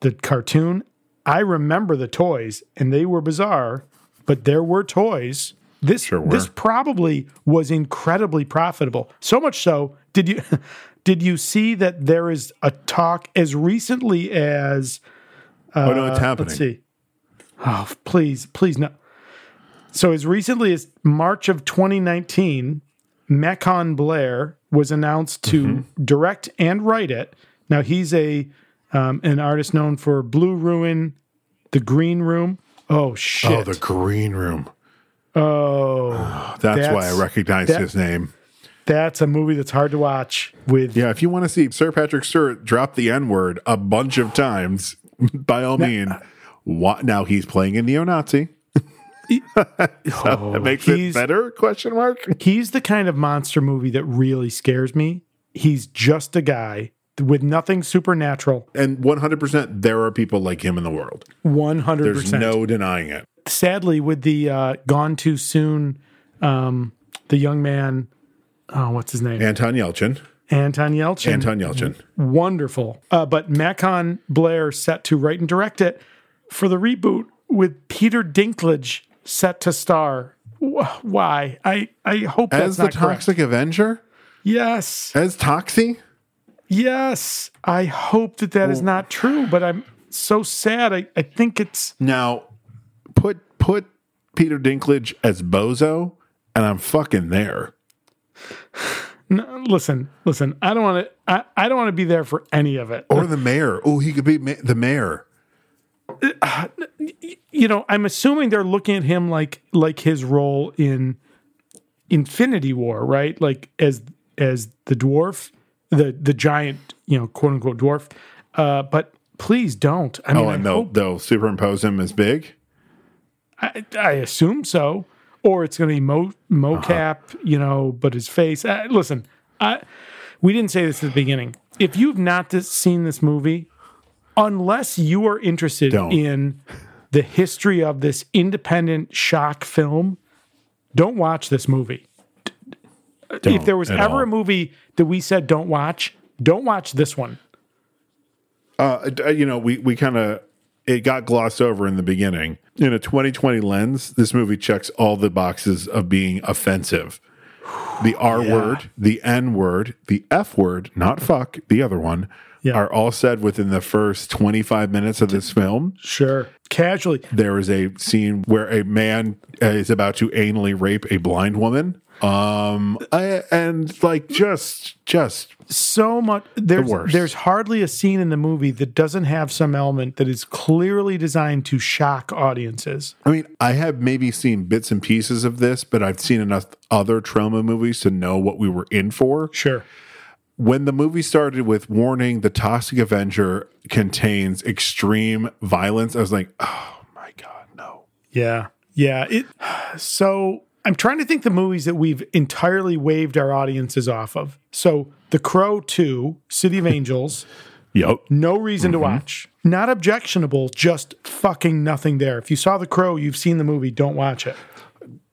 the cartoon, I remember the toys and they were bizarre, but there were toys. This Sure this probably was incredibly profitable. So much so, did you [LAUGHS] did you see that there is a talk as recently as oh no, it's uh, happening. Let's see. Oh, please, please no. So as recently as March of 2019, Macon Blair was announced to Mm-hmm. direct and write it. Now he's a um, an artist known for Blue Ruin, The Green Room. Oh shit! Oh, the green room. Oh, That's, [SIGHS] That's- why I recognize that- his name. that's a movie that's hard to watch. With Yeah, if you want to see Sir Patrick Stewart drop the N word a bunch of times, by all means. What, now he's playing a neo-Nazi. [LAUGHS] so that makes it Oh, better? Question mark. [LAUGHS] he's the kind of monster movie that really scares me. He's just a guy with nothing supernatural. And one hundred percent, there are people like him in the world. 100%. There's no denying it. Sadly, with the uh, gone too soon, um, the young man, oh, what's his name? Anton Yelchin. Anton Yelchin. Anton Yelchin. wonderful. Uh, but Macon Blair set to write and direct it for the reboot with Peter Dinklage set to star. Wh- Why? I I hope that's As the not correct. Toxic Avenger? Yes, As Toxie? yes. I hope that that is not true. But I'm so sad. I, I think it's Now, put put Peter Dinklage as Bozo, and I'm fucking there. [SIGHS] no, listen, listen. I don't want to. I, I don't want to be there for any of it. Or the mayor. Oh, he could be ma- the mayor. [SIGHS] you know, I'm assuming they're looking at him like like his role in Infinity War, right? Like as as the dwarf, the the giant, you know, quote unquote dwarf. Uh, but please don't. I mean, Oh, I, and they'll, hope, they'll superimpose him as big. I, I assume so, or it's going to be mo mocap, you know, but his face. Uh, listen, I we didn't say this at the beginning. If you've not seen this movie, unless you are interested Don't. in the history of this independent shock film, don't watch this movie. if Don't there was ever all. a movie that we said don't watch, don't watch this one. Uh, you know, we we kind of it got glossed over in the beginning. In a 2020 lens, this movie checks all the boxes of being offensive. The R word, the N word, the F word, not fuck, the other one, Yeah. are all said within the first 25 minutes of this film. Sure. Casually. There is a scene where a man uh, is about to anally rape a blind woman. Um, I, and like just, just so much there's worst. there's hardly a scene in the movie that doesn't have some element that is clearly designed to shock audiences. I mean, I have maybe seen bits and pieces of this, but I've seen enough other Troma movies to know what we were in for. Sure. When the movie started with warning the Toxic Avenger contains extreme violence, I was like, oh my God, no. Yeah. Yeah. It so I'm trying to think the movies that we've entirely waved our audiences off of. So The Crow 2, City of [LAUGHS] Angels, Yep. no reason to mm-hmm. watch. Not objectionable, just fucking nothing there. If you saw The Crow, you've seen the movie, don't watch it.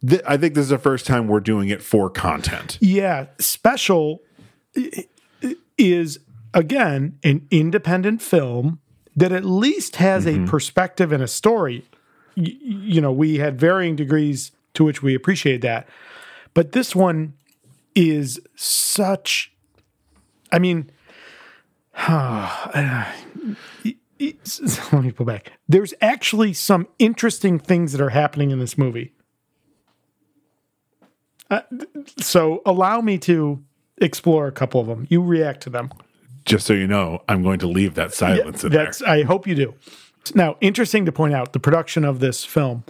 Th- I think this is the first time we're doing it for content. Yeah, special is again an independent film that at least has a perspective and a story. Y- you know, we had varying degrees to which we appreciate that, but this one is such. I mean, [SIGHS] [SIGHS] let me pull back. There's actually some interesting things that are happening in this movie. Uh, so allow me to explore a couple of them. You react to them. Just so you know, I'm going to leave that silence in there. I hope you do. Now, interesting to point out the production of this film.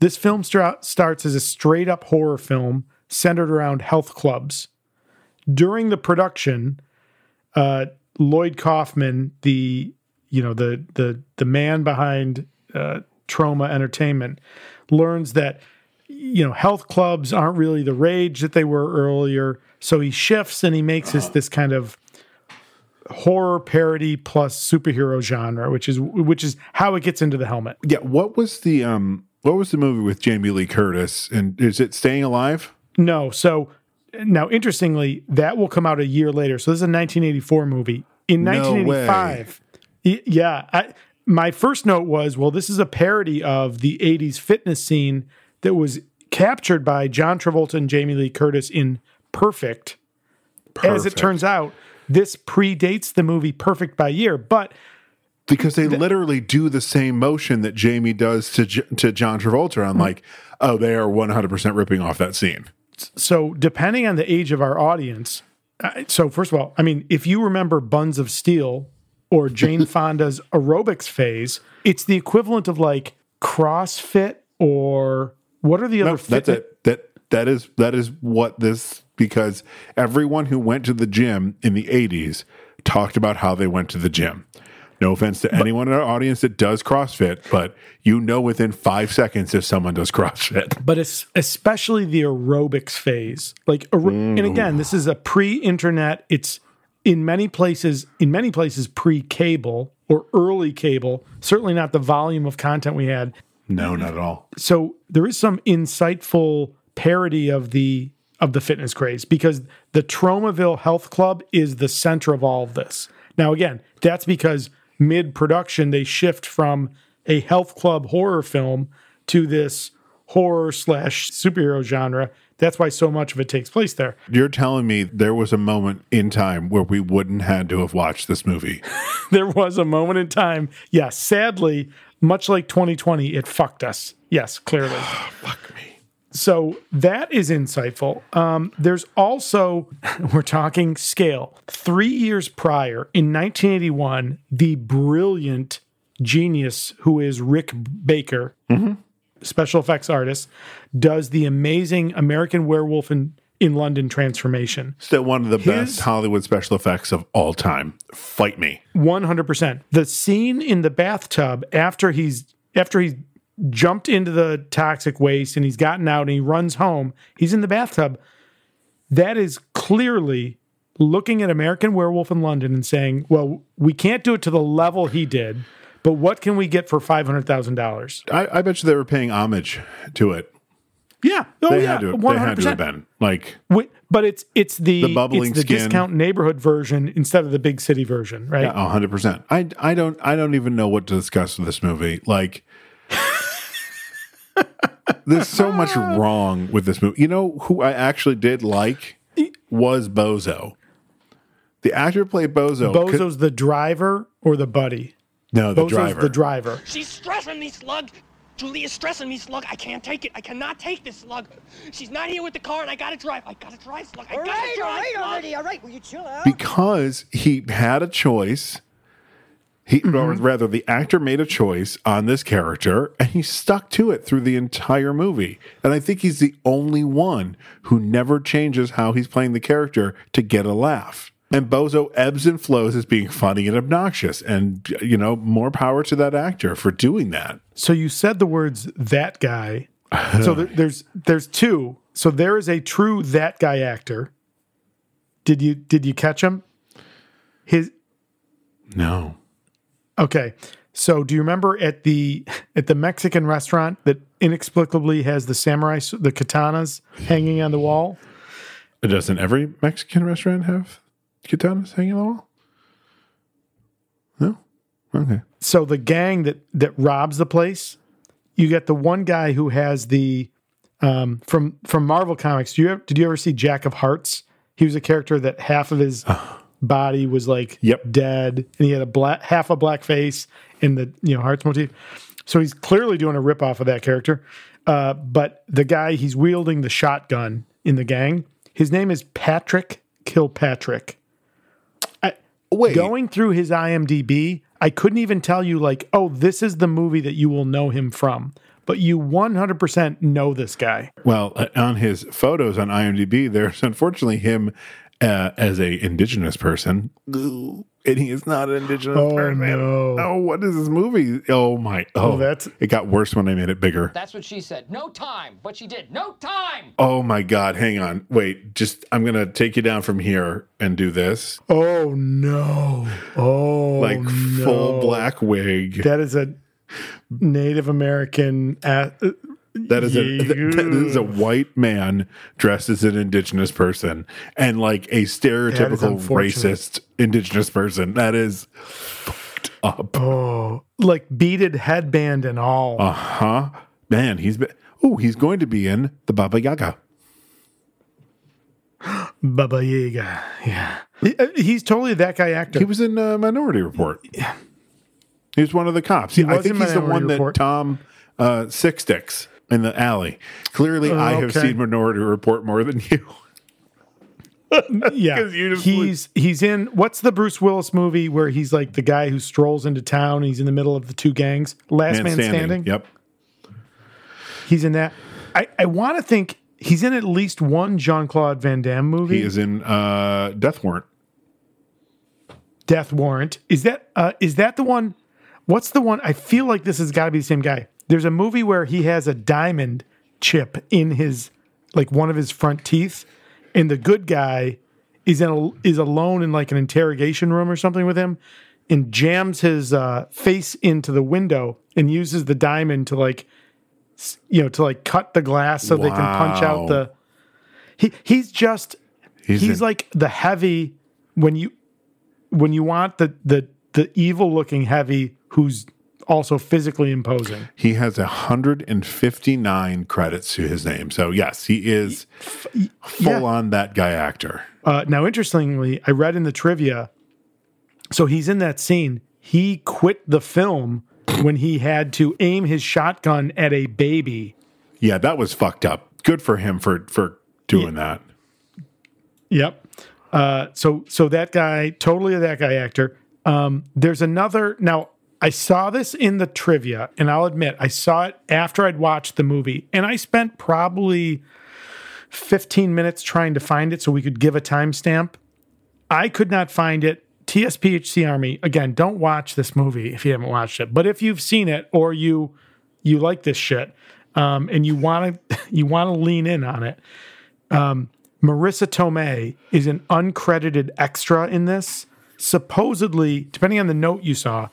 This film starts as a straight up horror film centered around health clubs. During the production, uh, Lloyd Kaufman, the you know the the the man behind uh, Troma Entertainment, learns that you know health clubs aren't really the rage that they were earlier. So he shifts and he makes this this kind of horror parody plus superhero genre, which is which is how it gets into the helmet. yeah. What was the um? What was the movie with Jamie Lee Curtis? And is it Staying Alive? No, so now interestingly, that will come out a year later. So this is a 1984 movie. In No 1985, y- yeah, I, my first note was, well, this is a parody of the 80s fitness scene that was captured by John Travolta and Jamie Lee Curtis in Perfect. As it turns out, this predates the movie Perfect by year, but because they literally do the same motion that Jamie does to J- to John Travolta. I'm hmm. like, oh, they are 100 percent ripping off that scene. so depending on the age of our audience so first of all i mean if you remember buns of steel or jane [LAUGHS] fonda's aerobics phase it's the equivalent of like crossfit or What are the No, other? that's it. That that is that is what this because everyone who went to the gym in the '80s talked about how they went to the gym. No offense to anyone in our audience that does CrossFit, but you know within five seconds if someone does CrossFit. but it's especially the aerobics phase. Like, aer- and mm-hmm. again, this is a pre-internet. It's in many places, in many places, pre-cable or early cable. Certainly not the volume of content we had. No, not at all. So there is some insightful parody of the of the fitness craze because the Tromaville Health Club is the center of all of this. Now, again, that's because mid production they shift from a health club horror film to this horror slash superhero genre. That's why so much of it takes place there. You're telling me there was a moment in time where we wouldn't had to have watched this movie. [LAUGHS] There was a moment in time, yes, sadly, much like 2020, it fucked us. Yes, clearly. [SIGHS] Fuck me. So that is insightful. Um, there's also, [LAUGHS] we're talking scale. Three years prior, in 1981, the brilliant genius who is Rick Baker, special effects artist, does the amazing American Werewolf in, in London transformation. Still one of the His- best Hollywood special effects of all time. Fight me. 100%. The scene in the bathtub after he's after he's jumped into the toxic waste and he's gotten out and he runs home, he's in the bathtub. That is clearly looking at American Werewolf in London and saying, "Well, we can't do it to the level he did, but what can we get for $500,000?" I, I bet you they were paying homage to it. Yeah. Oh They yeah. had to. 100%. They had to have been like Wi- But it's it's the, The bubbling it's the skin. discount neighborhood version instead of the big city version, right? a hundred percent. I I don't I don't even know what to discuss with this movie. Like, [LAUGHS] there's so much [LAUGHS] wrong with this movie. You know who I actually did like was Bozo. The actor who played Bozo. could- Bozo's the driver or the buddy? no, the Bozo's driver. the driver. She's stressing me, Slug. Julie is stressing me, Slug. I can't take it. I cannot take this, Slug. She's not here with the car, and I gotta drive. I gotta drive, Slug. I All gotta right, drive. all right, Slug. already, all right. Will you chill out? because he had a choice. He, or mm-hmm. rather, the actor made a choice on this character, and he stuck to it through the entire movie. And I think he's the only one who never changes how he's playing the character to get a laugh. And Bozo ebbs and flows as being funny and obnoxious, and you know, more power to that actor for doing that. So you said the words "that guy." so there, [SIGHS] there's there's two. So there is a true that guy actor. Did you did you catch him? His No, okay. So do you remember at the at the Mexican restaurant that inexplicably has the samurai the katanas hanging on the wall? doesn't every Mexican restaurant have katanas hanging on the wall? No, okay. so the gang that that robs the place, you get the one guy who has the um, from from Marvel Comics. Do you ever, did you ever see Jack of Hearts? He was a character that half of his body was like Yep. dead, and he had a black half a black face in the you know Hearts motif. So he's clearly doing a rip off of that character. Uh, but the guy he's wielding the shotgun in the gang, his name is Patrick Kilpatrick Wait, going through his IMDb, I couldn't even tell you like, oh, this is the movie that you will know him from. But you 100% know this guy. Well, uh, on his photos on IMDb, there's unfortunately him uh, as a indigenous person, Ooh, and he is not an indigenous Oh, person. no. Oh, what is this movie? Oh my! Oh, that's- it got worse when I made it bigger. That's what she said. No time. But she did. No time. Oh my God! Hang on, wait. Just I'm gonna take you down from here and do this, Oh no! Oh, like no. full black wig. That is a Native American. Uh, That is a that is a white man dressed as an indigenous person and like a stereotypical racist indigenous person. That is fucked up. oh, like beaded headband and all. Uh huh. Man, he's been. Oh, he's going to be in the Baba Yaga. [GASPS] Baba Yaga. Yeah, He- uh, he's totally that guy actor. He was in uh, Minority Report. He was one of the cops. I think he's the one that Tom uh, Sick Sticks in the alley. Clearly, I have okay. seen Minority Report more than you. [LAUGHS] yeah, [LAUGHS] 'Cause you just- he's he's in what's the Bruce Willis movie where he's like the guy who strolls into town. He's in the middle of the two gangs. Last Man, Standing. Yep. He's in that. I, I want to think he's in at least one Jean Claude Van Damme movie. He is in uh, Death Warrant. Death Warrant. Is that uh, is that the one? What's the one? I feel like this has got to be the same guy. There's a movie where he has a diamond chip in his like one of his front teeth, and the good guy is in a, is alone in like an interrogation room or something with him, and jams his uh, face into the window and uses the diamond to like you know to like cut the glass so they can punch out the. He he's just He's he's, in- like the heavy when you when you want the the the evil looking heavy who's also physically imposing. He has 159 credits to his name. So, yes, he is full yeah. on that guy actor. Uh, now, interestingly, I read in the trivia. So he's in that scene. He quit the film when he had to aim his shotgun at a baby. Yeah, that was fucked up. Good for him for for doing that. Yep. Uh, so so that guy, totally that guy actor. Um, there's another. Now I saw this in the trivia, and I'll admit I saw it after I'd watched the movie, and I spent probably 15 minutes trying to find it so we could give a timestamp. I could not find it. TSPHC Army again. Don't watch this movie if you haven't watched it. But if you've seen it or you you like this shit um, and you want to [LAUGHS] you want to lean in on it, Marisa Tomei is an uncredited extra in this. Supposedly, depending on the note you saw,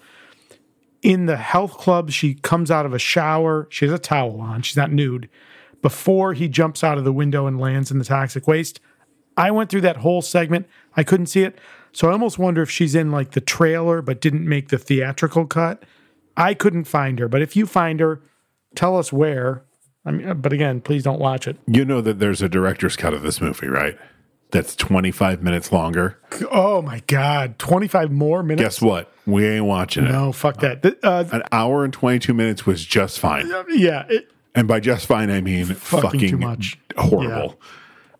in the health club, she comes out of a shower. She has a towel on. She's not nude. Before he jumps out of the window and lands in the toxic waste. I went through that whole segment. I couldn't see it. So I almost wonder if she's in like the trailer but didn't make the theatrical cut. I couldn't find her. But if you find her, tell us where. I mean, uh, but again, please don't watch it. You know that there's a director's cut of this movie, right? That's 25 minutes longer. Oh my God. 25 more minutes? Guess what? We ain't watching it. No, fuck that. Uh, An hour and 22 minutes was just fine. yeah. It, And by just fine, I mean fucking, too much. horrible.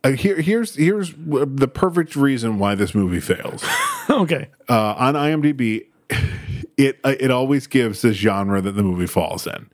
Uh, here, here's here's the perfect reason why this movie fails. [LAUGHS] okay. Uh, on IMDb, [LAUGHS] it uh, it always gives the genre that the movie falls in.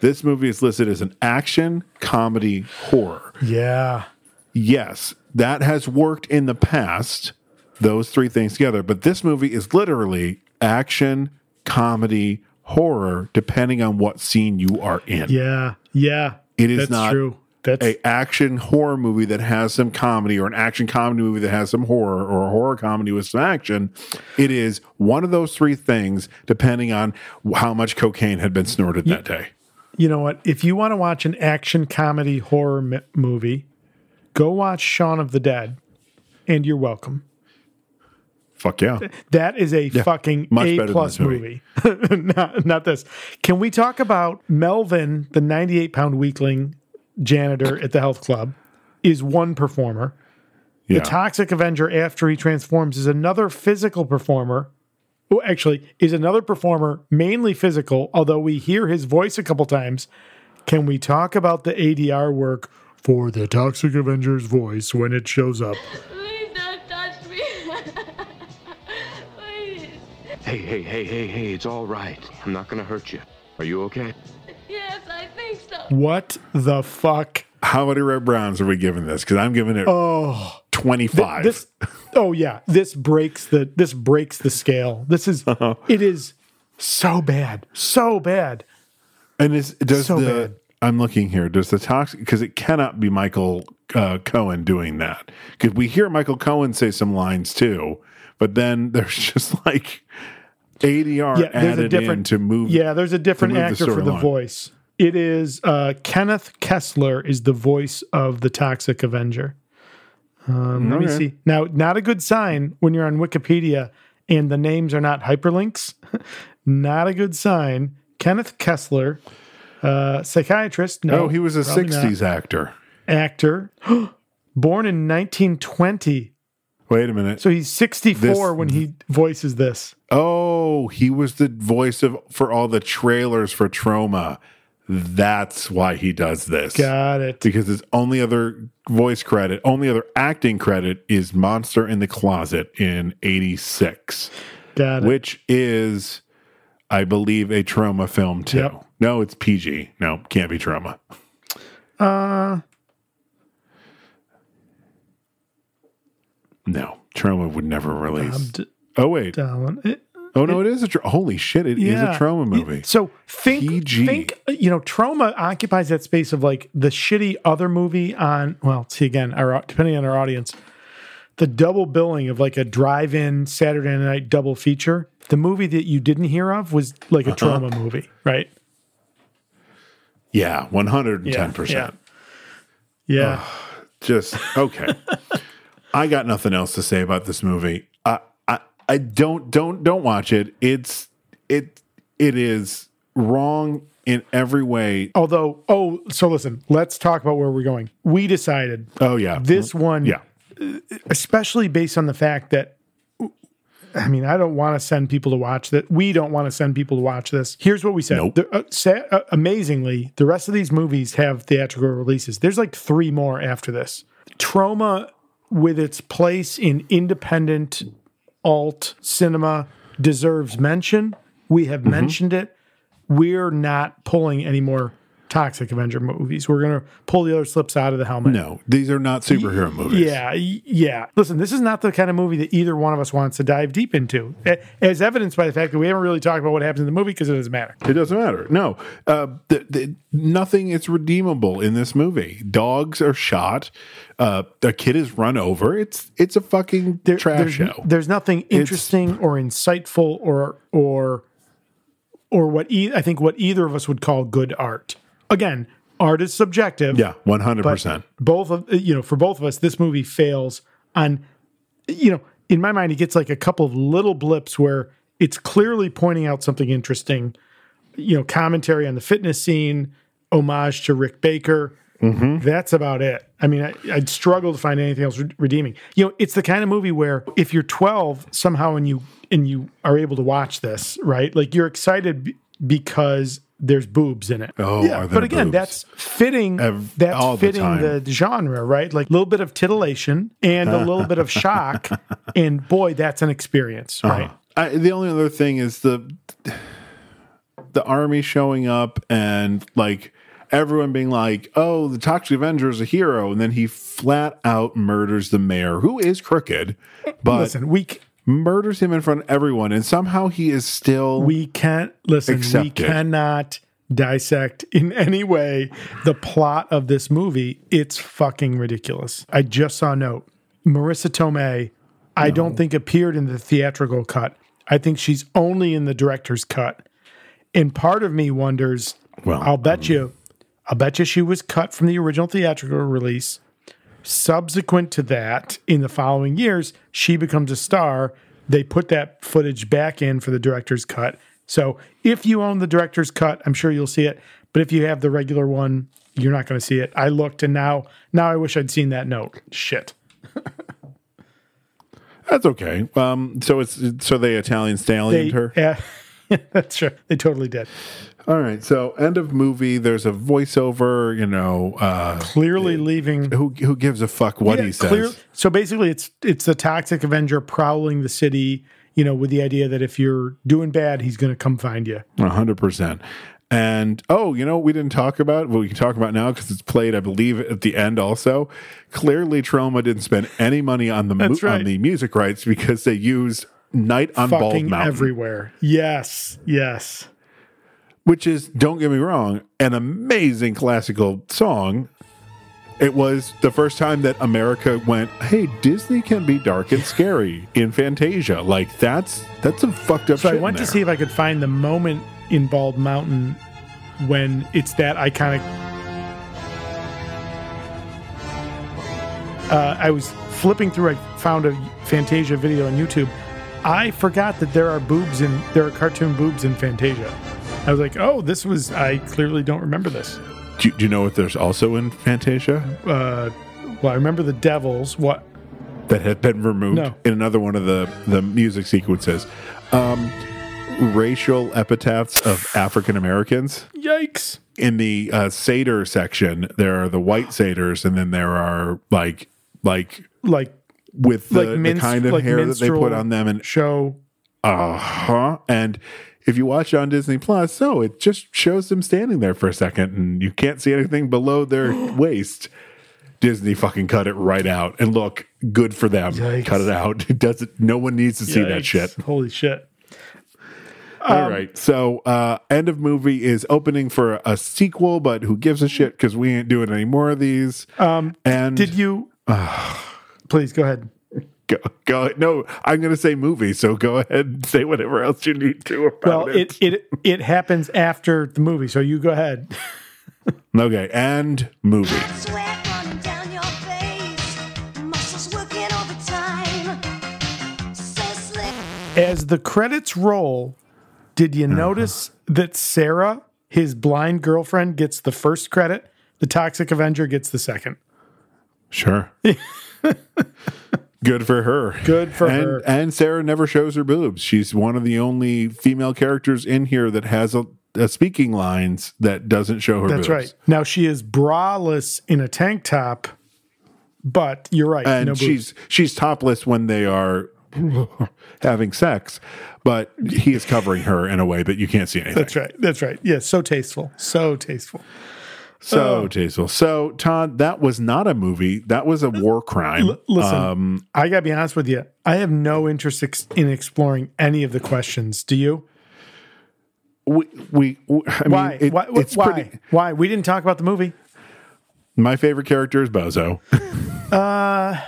This movie is listed as an action comedy horror. Yeah. Yes, that has worked in the past, those three things together, but this movie is literally action, comedy, horror, depending on what scene you are in. Yeah. Yeah. It is That's not true. That's A action horror movie that has some comedy or an action comedy movie that has some horror or a horror comedy with some action. It is one of those three things depending on how much cocaine had been snorted that day. you know what? If you want to watch an action comedy horror m- movie, go watch Shaun of the Dead, and you're welcome. Fuck yeah. That is a fucking much A plus movie. movie. [LAUGHS] not, not this. Can we talk about Melvin, the 98 pound weakling janitor at the health club, is one performer. Yeah. The Toxic Avenger, after he transforms, is another physical performer. Who actually is another performer, mainly physical, although we hear his voice a couple times. Can we talk about the ADR work for the Toxic Avenger's voice when it shows up? Please don't touch me. [LAUGHS] Please. Hey, hey, hey, hey, hey, it's all right. I'm not gonna hurt you. Are you okay? Yes, I think so. What the fuck? How many red browns are we giving this? Because I'm giving it Oh, 25. this. Oh yeah, this breaks the this breaks the scale. This is uh-huh. it is so bad, so bad. and is, does so the. bad. I'm looking here. Does the toxic. Because it cannot be Michael uh, Cohen doing that. Because we hear Michael Cohen say some lines too, but then [LAUGHS] there's just like ADR Yeah, there's a added different in to move. Yeah, there's a different move the actor for the storyline. voice. It is uh, Kenneth Kessler is the voice of the Toxic Avenger. Um, let me see. Now, not a good sign when you're on Wikipedia and the names are not hyperlinks. [LAUGHS] not a good sign. Kenneth Kessler, uh, psychiatrist. No, Oh, he was a probably not. 60s actor. actor, [GASPS] born in 1920. Wait a minute. So he's 64 This- when he voices this. Oh, he was the voice of for all the trailers for Troma. That's why he does this. Got it. Because his only other voice credit, only other acting credit is Monster in the Closet in 86, Got it. which is I believe a Troma film too. Yep. No, it's PG. No, can't be Troma. Uh, no, Troma would never release. D- oh wait, Dallin. It- oh no, it is a tra- holy shit! It is yeah. a Troma movie. So think, PG. think, you know, Troma occupies that space of like the shitty other movie on. Well, see again, our depending on our audience, the double billing of like a drive-in Saturday night double feature. The movie that you didn't hear of was like Uh-huh. a Troma movie, right? yeah, one hundred and ten Yeah, percent. Yeah. Just okay. [LAUGHS] I got nothing else to say about this movie. I, I, I don't, don't, don't watch it. It's it, it is wrong in every way. Although, oh, so listen, let's talk about where we're going. We decided Oh yeah, this one, yeah. Especially based on the fact that I mean, I don't want to send people to watch that. We don't want to send people to watch this. Here's what we said. Nope. The- uh, sa- uh, amazingly, the rest of these movies have theatrical releases. There's like three more after this. Troma, with its place in independent alt cinema, deserves mention. We have mentioned it. We're not pulling any more Toxic Avenger movies. We're going to pull the other slips out of the helmet. No, these are not superhero movies. Yeah, yeah. Listen, this is not the kind of movie that either one of us wants to dive deep into, as evidenced by the fact that we haven't really talked about what happens in the movie because it doesn't matter. It doesn't matter. No, uh, the, the, nothing is redeemable in this movie. Dogs are shot. Uh, a kid is run over. It's it's a fucking There- trash there's, show. There's nothing interesting or insightful or or or what e- I think what either of us would call good art. Again, art is subjective. yeah, one hundred percent. both of you know for both of us this movie fails on you know in my mind it gets like a couple of little blips where it's clearly pointing out something interesting. You know commentary on the fitness scene homage to rick baker. Mm-hmm. That's about it. I mean I, i'd struggle to find anything else re- redeeming. You know it's the kind of movie where if you're 12 somehow and you and you are able to watch this right? Like you're excited because there's boobs in it Oh, yeah but again boobs? that's fitting that's the fitting time. the genre, right? Like a little bit of titillation and a little bit of [LAUGHS] shock. And boy, that's an experience, uh-huh. right? I, the only other thing is the the army showing up and like everyone being like, "Oh, the Toxic Avenger is a hero," and then he flat out murders the mayor, who is crooked, but Listen, we murders him in front of everyone, and somehow he is still we can't listen. We cannot dissect in any way the plot of this movie. It's fucking ridiculous. I just saw a note. Marisa Tomei, I don't think appeared in the theatrical cut. I think she's only in the director's cut. And part of me wonders. Well, I'll bet you, I'll bet you she was cut from the original theatrical release. Subsequent to that, in the following years, she becomes a star. They put that footage back in for the director's cut. So if you own the director's cut, I'm sure you'll see it. But if you have the regular one, you're not going to see it. I looked and now now I wish I'd seen that note. Shit. [LAUGHS] that's okay. Um, so it's so they Italian They, stallioned her. yeah, [LAUGHS] that's true. They totally did. All right, so end of movie. There's a voiceover. You know, uh, Clearly leaving who who gives a fuck what Yeah, he says? clear- so basically, it's it's the toxic Avenger prowling the city. You know, with the idea that if you're doing bad, he's going to come find you. Hundred percent. And oh, you know, what we didn't talk about. Well, we can talk about now because it's played, I believe, at the end. Also, clearly, Troma didn't spend any money on the mu- right. on the music rights because they used "Night on Bald Mountain," everywhere. Yes, yes. Which is, don't get me wrong, an amazing classical song. It was the first time that America went, "Hey, Disney can be dark and scary in Fantasia." Like that's that's some fucked up. So I went to see if I could find the moment in Bald Mountain when it's that iconic. Uh, I was flipping through. I found a Fantasia video on YouTube. I forgot that there are boobs in there are cartoon boobs in Fantasia. I was like, oh, this was. I clearly don't remember this. Do, do you know what there's also in Fantasia? Uh, well, I remember the devils. What? that had been removed No. in another one of the the music sequences. Um, racial epitaphs of African Americans Yikes! in the uh, satyr section. There are the white satyrs, and then there are like like Like with the, Like the kind of like hair that they put on them, and show. uh huh. And if you watch it on Disney Plus, so it just shows them standing there for a second and you can't see anything below their [GASPS] waist. Disney fucking cut it right out. And look, good for them. Yikes. Cut it out. [LAUGHS] It doesn't no one needs to see that shit. Holy shit. All right. So uh end of movie is opening for a sequel, but who gives a shit because we ain't doing any more of these. Um and Did you? [SIGHS] please go ahead. Go, go no, I'm gonna say movie, so go ahead and say whatever else you need to about Well, it. it it it happens after the movie, so you go ahead. Okay, and movie. Sweat running down your face, muscles working overtime. So slick. As the credits roll, did you notice that Sarah, his blind girlfriend, gets the first credit? The Toxic Avenger gets the second. Sure. [LAUGHS] Good for her. Good for and, her. And Sarah never shows her boobs. She's one of the only female characters in here that has a, a speaking lines that doesn't show her That's boobs. right. Now she is braless in a tank top, but you're right. And no she's she's topless when they are [LAUGHS] having sex, but he is covering her in a way that you can't see anything. That's right. That's right. Yes, so tasteful. So tasteful. So tasteful. So Todd, that was not a movie. That was a war crime. L- listen, Um, I got to be honest with you. I have no interest ex- in exploring any of the questions. Do you? we, we, we- I mean, Why? it- why? it's why? pretty. Why? We didn't talk about the movie. My favorite character is Bozo. [LAUGHS] uh,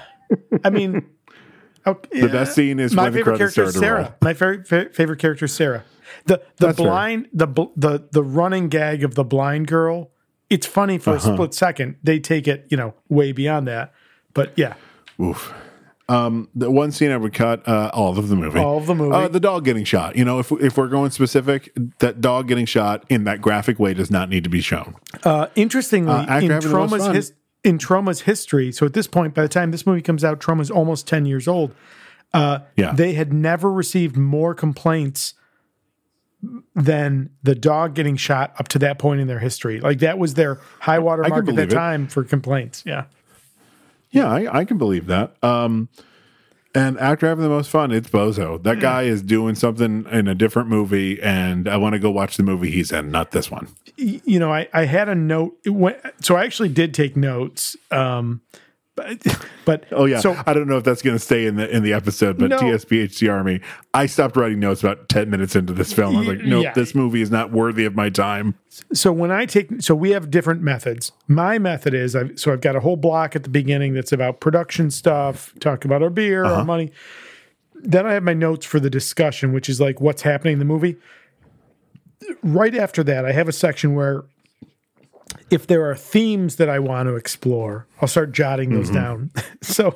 I mean, [LAUGHS] okay, The best scene is my when favorite character is start to roll. Sarah. My favorite fa- favorite character is Sarah. The the That's fair. blind the the the running gag of the blind girl. It's funny for Uh-huh. a split second. They take it, you know, way beyond that. But yeah, Oof. Um, the one scene I would cut, uh, all of the movie, All of the movie. uh, the dog getting shot. You know, if if we're going specific, that dog getting shot in that graphic way does not need to be shown. Uh, interestingly, Uh, in having the most Troma's his, in Troma's history, so at this point, by the time this movie comes out, Troma's almost ten years old. Yeah, They had never received more complaints than the dog getting shot up to that point in their history. Like that was their high water mark at that it. time for complaints. Yeah. yeah, I, I can believe that. Um, and after having the most fun, it's Bozo. That guy is doing something in a different movie, and I want to go watch the movie he's in, not this one. You know, I, I had a note. It went, so I actually did take notes. Um, but, but Oh yeah, So I don't know if that's going to stay in the in the episode, but No. TSPHC Army. I stopped writing notes about ten minutes into this film. I was like, nope, Yeah. this movie is not worthy of my time. so when I take so we have different methods. My method is I've so I've got a whole block at the beginning that's about production stuff, talk about our beer, Uh-huh. our money. Then I have my notes for the discussion, which is like what's happening in the movie. Right after that, I have a section where if there are themes that I want to explore, I'll start jotting those mm-hmm. down. [LAUGHS] so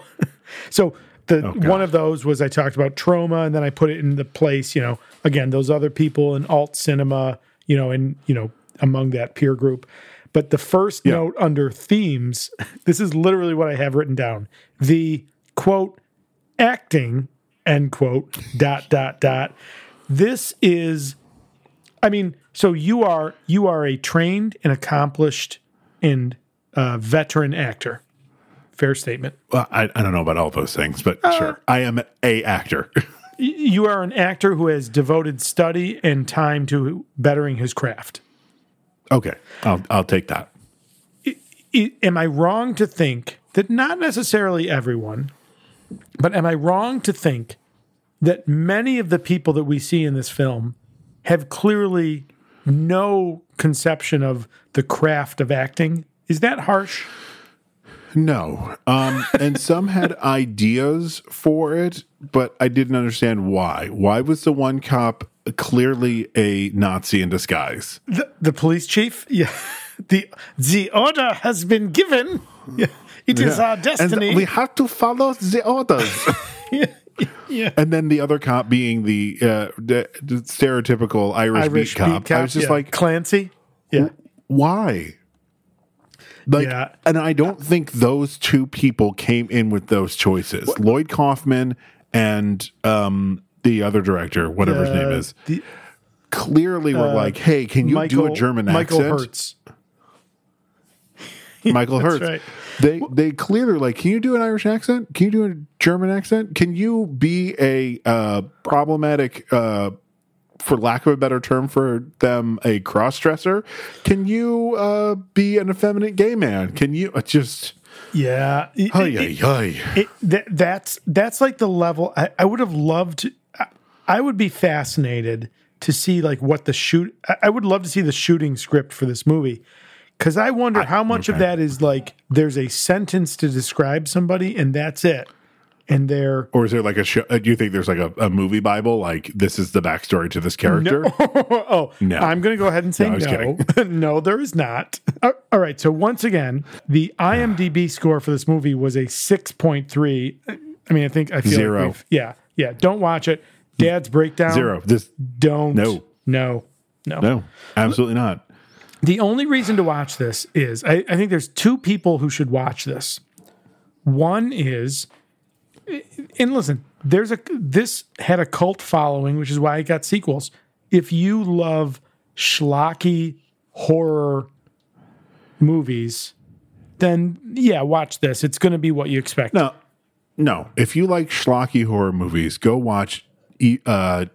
so the Oh, one of those was I talked about Troma and then I put it in the place, you know, again, those other people in alt cinema, you know, and you know, among that peer group. But the first Yeah. note under themes, [LAUGHS] this is literally what I have written down. The quote acting end quote dot dot dot. This is I mean, so you are you are a trained and accomplished and uh, veteran actor. Fair statement. Well, I, I don't know about all those things, but Uh, sure, I am a actor. [LAUGHS] You are an actor who has devoted study and time to bettering his craft. okay, I'll I'll take that. I- am I wrong to think that not necessarily everyone, but am I wrong to think that many of the people that we see in this film have clearly no conception of the craft of acting? Is that harsh? No, um, and some had [LAUGHS] ideas for it, but I didn't understand why. Why was the one cop clearly a Nazi in disguise? The, the police chief? [LAUGHS] Yeah. The the order has been given. Yeah. [LAUGHS] It is our destiny. And we have to follow the orders. yeah. [LAUGHS] and then the other cop being the, uh, the, stereotypical Irish, Irish beat cop. I was just yeah. like, Clancy. Yeah. why? Like, Yeah. and I don't think those two people came in with those choices. Lloyd Kaufman and um, the other director, whatever his name Uh, is, the- clearly were like, "Hey, can you do a German accent? Michael accent?" Herz. Michael [LAUGHS] That's Herz. right. They they clearly like, can you do an Irish accent? Can you do a German accent? Can you be a uh, problematic uh, for lack of a better term for them, a cross dresser? Can you uh, be an effeminate gay man? Can you uh, just? Yeah. It- Ay, it- ay. it, that, that's that's like the level I, I would have loved I, I would be fascinated to see like what the shoot I, I would love to see the shooting script for this movie because i wonder how much of that is like there's a sentence to describe somebody and that's it and they're Or is there like a show? uh, Do you think there's like a, a movie Bible? Like this is the backstory to this character? [LAUGHS] oh No. i'm gonna go ahead and say No, no [LAUGHS] no there is not Uh, all right so once again the imdb [SIGHS] score for this movie was a 6.3 i mean i think i feel Zero. like yeah yeah don't watch it dad's breakdown Zero. This Don't. No. No. No. no, absolutely not. The only reason to watch this is I, I think there's two people who should watch this. One is, and listen, there's a this had a cult following, which is why it got sequels. If you love schlocky horror movies, then yeah, watch this. It's going to be what you expect. No, no. If you like schlocky horror movies, go watch uh,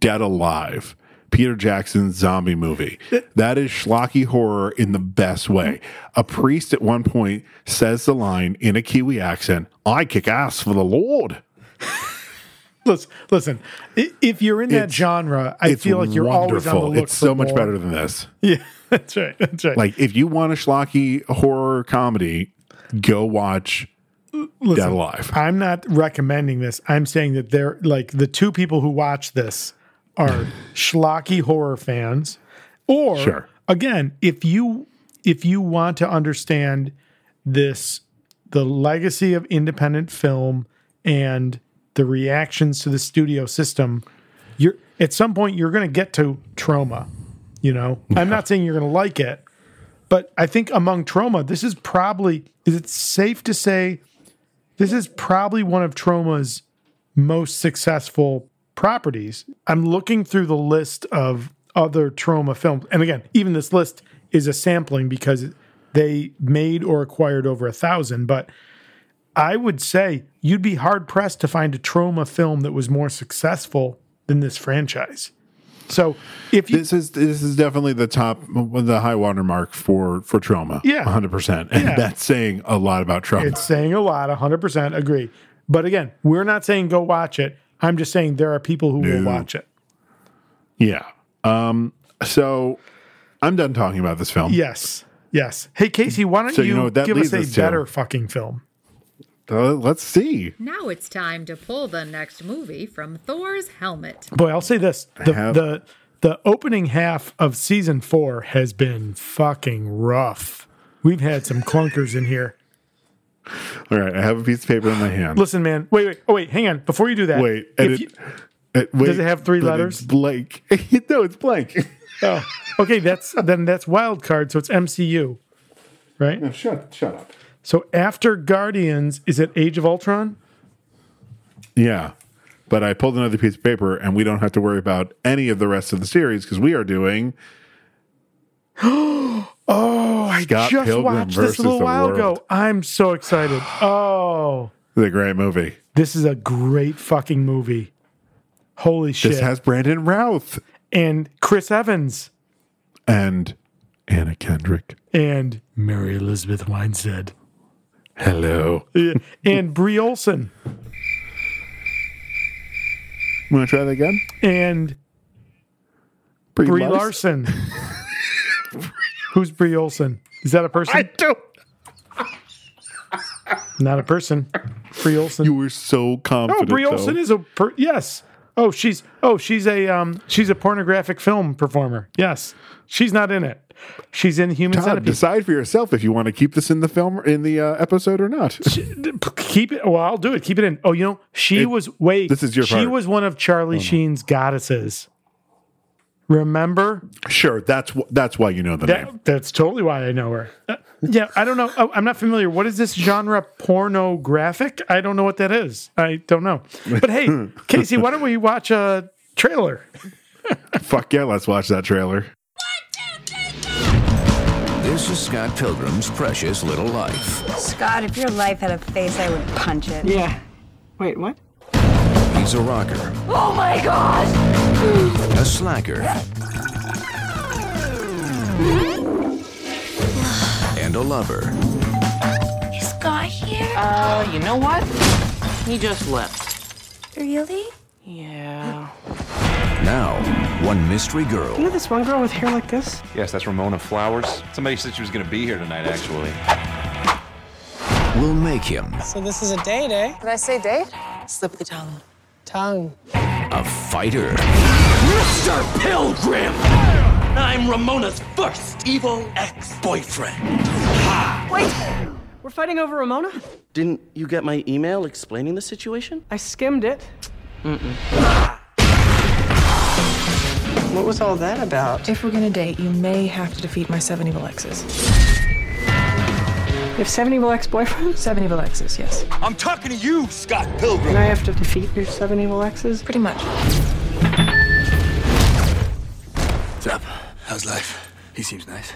Dead Alive, Peter Jackson's zombie movie. [LAUGHS] That is schlocky horror in the best way. A priest at one point says the line in a Kiwi accent, I kick ass for the Lord. [LAUGHS] Listen, listen. If you're in that It's- genre, I feel like you're always on the wonderful. look. It's for so much more. better than this. [LAUGHS] Yeah, that's right. That's right. Like, if you want a schlocky horror comedy, go watch Listen, Dead Alive. I'm not recommending this. I'm saying that they're like the two people who watch this are schlocky horror fans, or Sure. again, if you if you want to understand this, the legacy of independent film and the reactions to the studio system, you're at some point you're going to get to Troma. You know, I'm not saying you're going to like it, but I think among Troma, this is probably is it safe to say this is probably one of Troma's most successful properties. I'm looking through the list of other Troma films. And again, even this list is a sampling because they made or acquired over a thousand. But I would say you'd be hard pressed to find a Troma film that was more successful than this franchise. So if you This is this is definitely the top, the high water mark for for Troma. Yeah. hundred percent, and Yeah. that's saying a lot about Troma. It's saying a lot, 100% agree. But again, we're not saying go watch it. I'm just saying there are people who will watch it. Yeah. Um. So I'm done talking about this film. Yes. Yes. Hey, Casey, why don't So you, you know that give us a us better fucking film? Uh, let's see. Now it's time to pull the next movie from Thor's helmet. Boy, I'll say this: the have- the the opening half of season four has been fucking rough. We've had some clunkers in here. All right. I have a piece of paper in my hand. Listen, man. Wait, wait. Oh, wait. Hang on. Before you do that, wait. if And it, you- wait, Does it have three letters? It's blank. [LAUGHS] no, it's blank. [LAUGHS] oh, okay. That's then that's wild card. So it's MCU, right? No, shut shut up. So after Guardians, is it Age of Ultron? Yeah. But I pulled another piece of paper, and we don't have to worry about any of the rest of the series because we are doing [GASPS] [GASPS] Oh, I Scott just Pilgrim watched this a little while ago. I'm so excited. [GASPS] Oh, the great movie. this is a great fucking movie. Holy shit. This has Brandon Routh and Chris Evans and Anna Kendrick. and Mary Elizabeth Winstead Hello. And Brie Olson Want to try that again? and Brie, Brie Larson? Larson. [LAUGHS] Who's Brie Olson? Is that a person? I don't. Not a person. Brie Olson. You were so oh, confident. Brie though. Olson is a per- yes. Oh, she's oh she's a um she's a pornographic film performer. Yes, she's not in it. She's in Human Todd, Centipede. decide for yourself if you want to keep this in the film in the uh, episode or not. Keep it. Well, I'll do it. Keep it in. Oh, you know, she It- was wait. this is your She part. Oh, was one of Charlie Sheen's goddesses. Remember sure, that's wh- that's why you know the name. That's totally why I know her. Uh, yeah, I don't know. Oh, I'm not familiar. What is this genre? Pornographic? I don't know what that is. I don't know. But hey, [LAUGHS] Casey, why don't we watch a trailer? [LAUGHS] Fuck yeah, let's watch that trailer. This is Scott Pilgrim's precious little life. Scott, if your life had a face, I would punch it. Yeah. Wait, what? He's a rocker, Oh my god! a a slacker, and a lover. Is Scott here? Uh, you know what? He just left. Really? Yeah. Now, one mystery girl You know this one girl with hair like this? Yes, that's Ramona Flowers. Somebody said she was going to be here tonight, actually. we'll make him So this is a date, eh? Did I say date? Slip the tongue. Tongue. a fighter Mr. Pilgrim! I'm Ramona's first evil ex-boyfriend. Wait! We're fighting over Ramona? Didn't you get my email explaining the situation? I skimmed it. Mm-mm. What was all that about? If we're gonna date, you may have to defeat my seven evil exes. You have seven evil ex-boyfriends? Seven evil exes, yes. I'm talking to you, Scott Pilgrim. And I have to defeat your seven evil exes? Pretty much. What's up? How's life? He seems nice.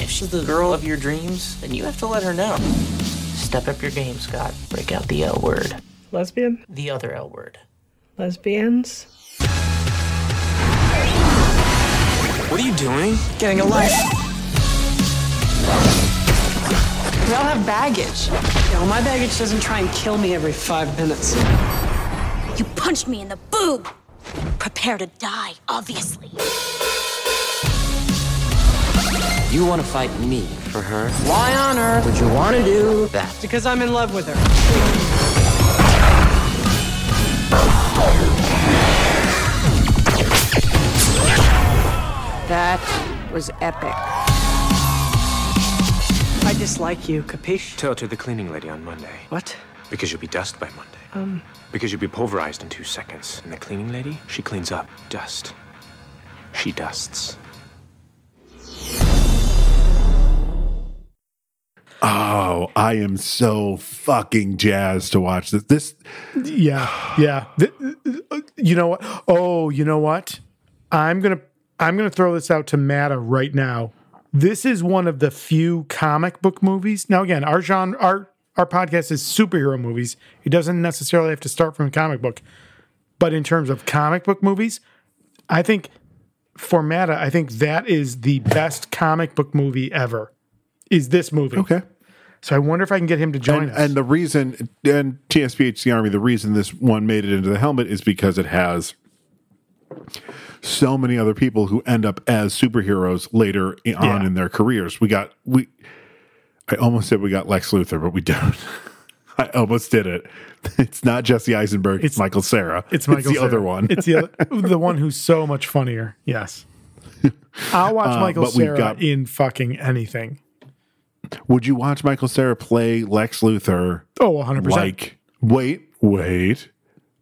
If she's the girl of your dreams, then you have to let her know. Step up your game, Scott. Break out the L word. Lesbian? The other L word. Lesbians? What are you doing? Getting a life. We all have baggage. Yeah, well, my baggage doesn't try and kill me every five minutes. You punched me in the boob. Prepare to die, obviously. You want to fight me for her? Why on earth Would you want to do that? Because I'm in love with her. That was epic. I dislike you, capiche? Tell it to the cleaning lady on Monday. What? Because you'll be dust by Monday. Um, Because you'll be pulverized in two seconds. And the cleaning lady, she cleans up dust. She dusts. Oh, I am so fucking jazzed to watch this. This, Yeah, yeah. You know what? Oh, you know what? I'm gonna I'm gonna throw this out to Matta right now. This is one of the few comic book movies. Now, again, our genre, our our podcast is superhero movies. It doesn't necessarily have to start from a comic book, but in terms of comic book movies, I think for Matta, I think that is the best comic book movie ever. Is this movie? Okay. So I wonder if I can get him to join and, us. and the reason, and TSPHC Army, the reason this one made it into the helmet is because it has so many other people who end up as superheroes later on Yeah. in their careers. We got we. I almost said we got Lex Luthor, but we don't. [LAUGHS] I almost did it. [LAUGHS] It's not Jesse Eisenberg. It's, Michael Cera. It's Michael the Cera. other one. It's the other, the one who's so much funnier. Yes. [LAUGHS] I'll watch Uh, Michael Cera got- in fucking anything. Would you watch Michael Cera play Lex Luthor? Oh, 100%. Like, wait, wait,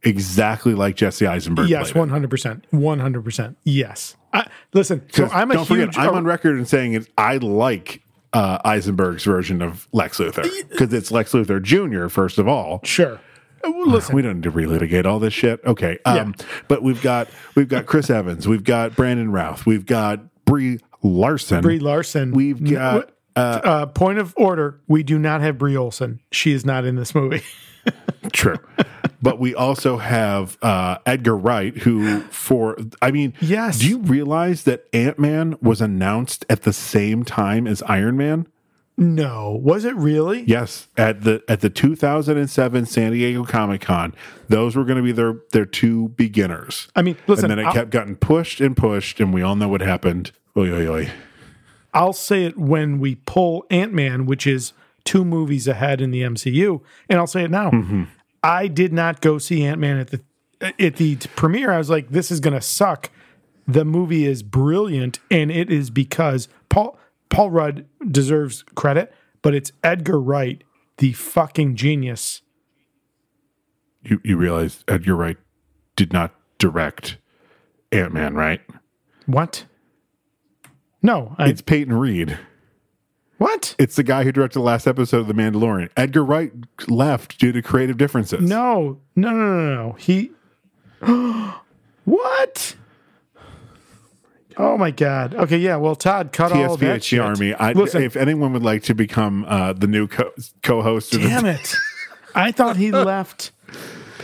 exactly like Jesse Eisenberg. yes, 100%. 100%. Yes. I, listen, so I'm a don't huge. forget, I'm on record in saying it. I like uh, Eisenberg's version of Lex Luthor because it's Lex Luthor Jr. First of all, sure. Uh, well, Listen, we don't need to relitigate all this shit. Okay, um, but we've got we've got Chris Evans, we've got Brandon Routh, we've got Brie Larson, Brie Larson. We've got uh, uh, point of order. We do not have Brie Olson. She is not in this movie. [LAUGHS] [LAUGHS] True. but we also have uh, Edgar Wright, who, for, I mean, yes. Do you realize that Ant Man was announced at the same time as Iron Man? No, was it really? Yes, at the at the 2007 San Diego Comic Con, those were going to be their their two beginners. I mean, listen, and then it I'll- kept getting pushed and pushed, and we all know what happened. Oy, oy, oy. I'll say it when we pull Ant Man, which is two movies ahead in the MCU, and I'll say it now. Mm-hmm. I did not go see Ant Man at the at the premiere. I was like, this is going to suck. The movie is brilliant, and it is because Paul Paul Rudd deserves credit, but it's Edgar Wright, the fucking genius. You you realize Edgar Wright did not direct Ant Man, right? What? No, I, it's Peyton Reed. What? It's the guy who directed the last episode of The Mandalorian. Edgar Wright left due to creative differences. no, no, no, no, no. He. [GASPS] what? Oh my god. Okay, yeah. Well, Todd, cut all of that shit. Army. I, Listen, if anyone would like to become uh, the new co- co-host, of damn the, it. I thought he [LAUGHS] left.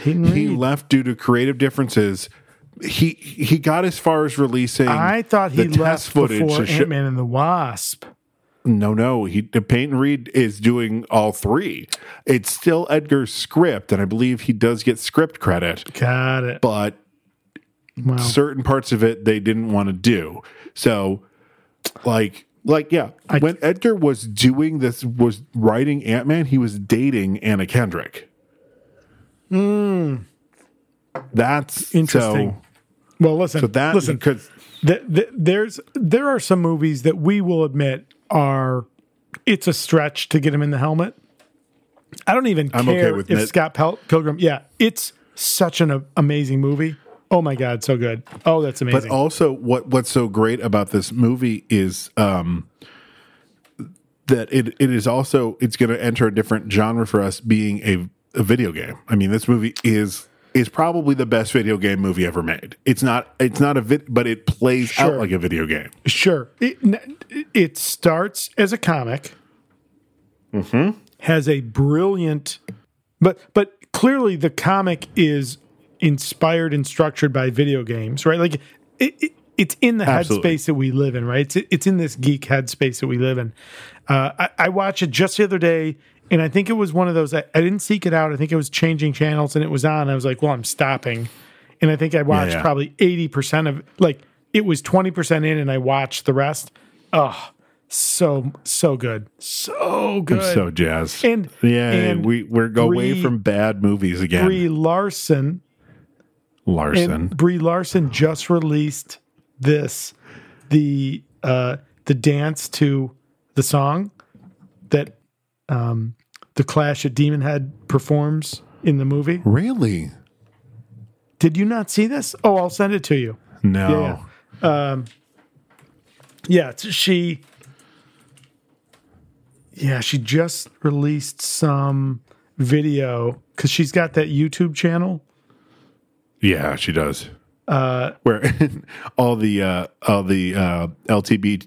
He left due to creative differences. He he got as far as releasing. I thought he left footage before Ant Man and the Wasp. No, no. He Peyton Reed is doing all three. It's still Edgar's script, and I believe he does get script credit. Got it. But Wow. certain parts of it they didn't want to do. So, like, like yeah, when Edgar was doing this, was writing Ant Man, he was dating Anna Kendrick. Hmm. That's Interesting. So, Well, listen. so that listen. because th- th- there's there are some movies that we will admit are it's a stretch to get him in the helmet. I don't even I'm care okay with if it. Scott Pel- Pilgrim. Yeah, it's such an a- amazing movie. Oh my god, so good. Oh, that's amazing. But also, what what's so great about this movie is um, that it it is also it's going to enter a different genre for us, being a, a video game. I mean, this movie is is probably the best video game movie ever made. It's not it's not a vid, but it plays out like a video game. Sure. It, it starts as a comic, Mm-hmm. has a brilliant, but but clearly the comic is inspired and structured by video games, right? Like it, it it's in the Absolutely. headspace that we live in, right? It's it's in this geek headspace that we live in. Uh, I, I watched it just the other day, and I think it was one of those. I, I didn't seek it out. I think it was changing channels, and it was on. I was like, well, I'm stopping, and I think I watched yeah. probably eighty percent of like it was twenty percent in, and I watched the rest. Oh, so so good, so good. I'm so jazzed. And yeah, and we we're go away from bad movies again. Brie Larson Larson. Brie Larson just released this the uh the dance to the song that um the Clash at Demon Head performs in the movie. really? Did you not see this? Oh, I'll send it to you. No. Yeah. Um yeah, she Yeah, she just released some video cuz she's got that YouTube channel. Yeah, she does. Uh where [LAUGHS] all the uh, all the uh, LTB,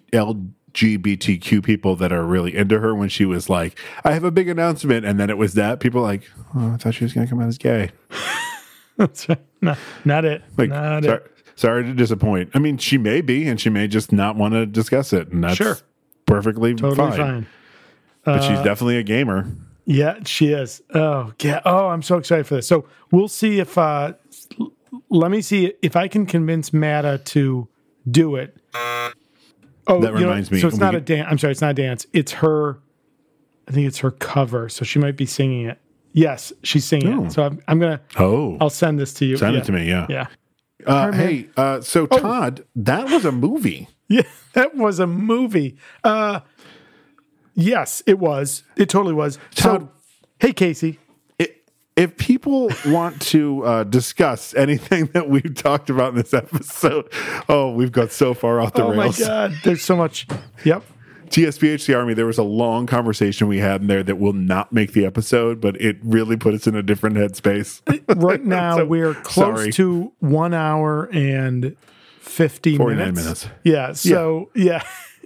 LGBTQ people that are really into her when she was like, "I have a big announcement," and then it was that people like, "Oh, I thought she was going to come out as gay." [LAUGHS] That's right. No, not it. Like, not sorry, it. sorry to disappoint. I mean, she may be, and she may just not want to discuss it, and that's Sure. perfectly Totally fine. fine. But she's Uh, definitely a gamer. Yeah, she is. Oh, yeah. Oh, I'm so excited for this. So we'll see if uh l- let me see if I can convince Matta to do it. Oh, That you know, reminds me, So it's we not a dance. I'm sorry, it's not a dance. It's her. I think it's her cover. So she might be singing it. Yes, she's singing Oh. it. So I'm, I'm gonna. Oh, I'll send this to you. Send it to me, yeah. Yeah. Uh, hey, uh, so Oh. Todd, that was a movie. [LAUGHS] Yeah, that was a movie. Uh yes, it was. It totally was. Todd, hey Casey. If people want to uh, discuss anything that we've talked about in this episode, oh, we've got so far off the oh rails. my god, [LAUGHS] there's so much. Yep. TSPHC Army, there was a long conversation we had in there that will not make the episode, but it really put us in a different headspace. Right [LAUGHS] now So- we're close sorry. to one hour and fifty 49 minutes. minutes. Yeah. So yeah. yeah.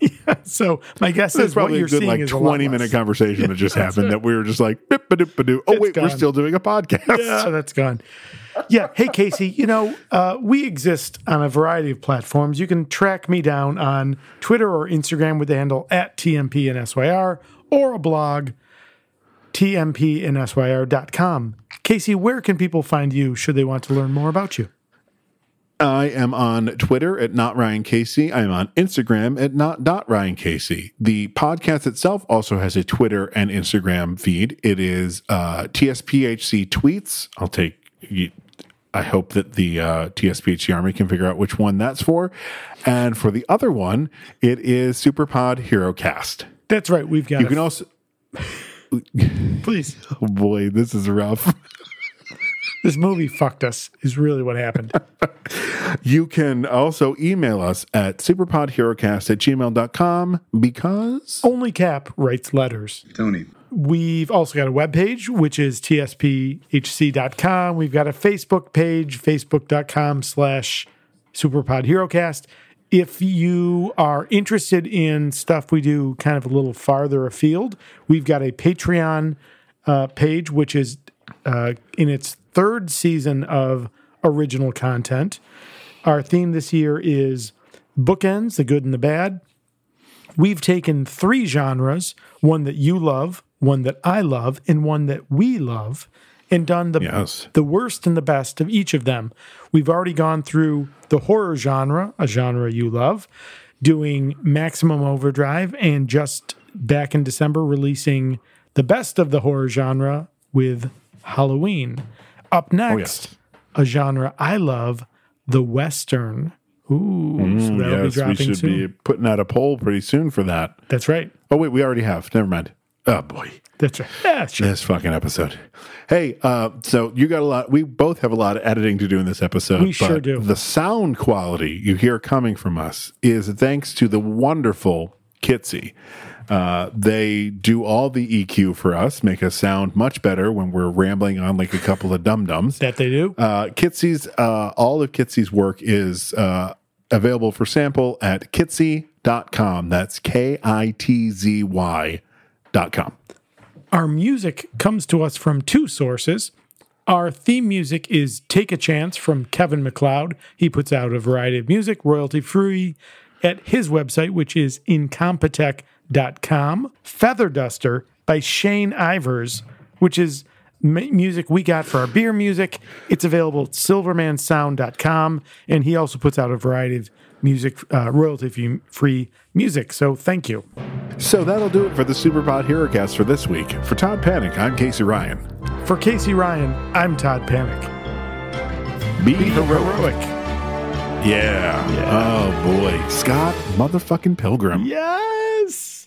[LAUGHS] So my guess is what probably you're a good seeing like is 20 minute conversation that just [LAUGHS] happened right. that we were just like, "Bip, ba, doop, ba, doo." oh, It's wait, we're still doing a podcast. yeah, that's gone. Yeah. Hey, Casey, you know, uh, we exist on a variety of platforms. You can track me down on Twitter or Instagram with the handle at TMP and SYR or a blog, tmp and tmpnsyr.com. Casey, where can people find you should they want to learn more about you? I am on Twitter at not Ryan Casey. I am on Instagram at not dot Ryan Casey. The podcast itself also has a Twitter and Instagram feed. It is uh, TSPHC tweets. I'll take. I hope that the uh, TSPHC Army can figure out which one that's for. And for the other one, it is Superpod Hero Cast. That's right. We've got You can also. [LAUGHS] Please. Oh boy, this is rough. This movie fucked us, is really what happened. [LAUGHS] You can also email us at superpodherocast at gmail.com because Only Cap writes letters. Tony. We've also got a webpage, which is tspHC.com. We've got a Facebook page, facebook.com slash superpodherocast. If you are interested in stuff we do kind of a little farther afield, we've got a Patreon uh, page, which is uh, in its third season of original content. Our theme this year is bookends, the good and the bad. We've taken three genres one that you love, one that I love, and one that we love, and done the, Yes. the worst and the best of each of them. We've already gone through the horror genre, a genre you love, doing Maximum Overdrive, and just back in December releasing the best of the horror genre with Halloween. Up next, yes. a genre I love, the Western. Ooh, so Mm, that'll be yes, we dropping should soon. be putting out a poll pretty soon for that. That's right. Oh wait, we already have. Never mind. Oh boy, That's right. Yeah, sure. this fucking episode. Hey, uh, so you got a lot. We both have a lot of editing to do in this episode. We sure do. The sound quality you hear coming from us is thanks to the wonderful Kitzy. Uh, they do all the EQ for us, make us sound much better when we're rambling on like a couple of dum dums. That they do. Uh, Kitzy's, uh, all of Kitzy's work is uh, available for sample at kitzy.com. That's K I T Z Y dot com. Our music comes to us from two sources. Our theme music is Take a Chance from Kevin MacLeod. He puts out a variety of music, royalty free, at his website, which is incompetech.com. Feather Duster by Shane Ivers, which is music we got for our beer music. It's available at silvermansound.com. And he also puts out a variety of music, uh, royalty free music. So thank you. So that'll do it for the Superpod HeroCast for this week. For Todd Panic, I'm Casey Ryan. For Casey Ryan, I'm Todd Panic. Be, Be heroic. heroic. Yeah. yeah. Oh boy, Scott motherfucking Pilgrim. Yes.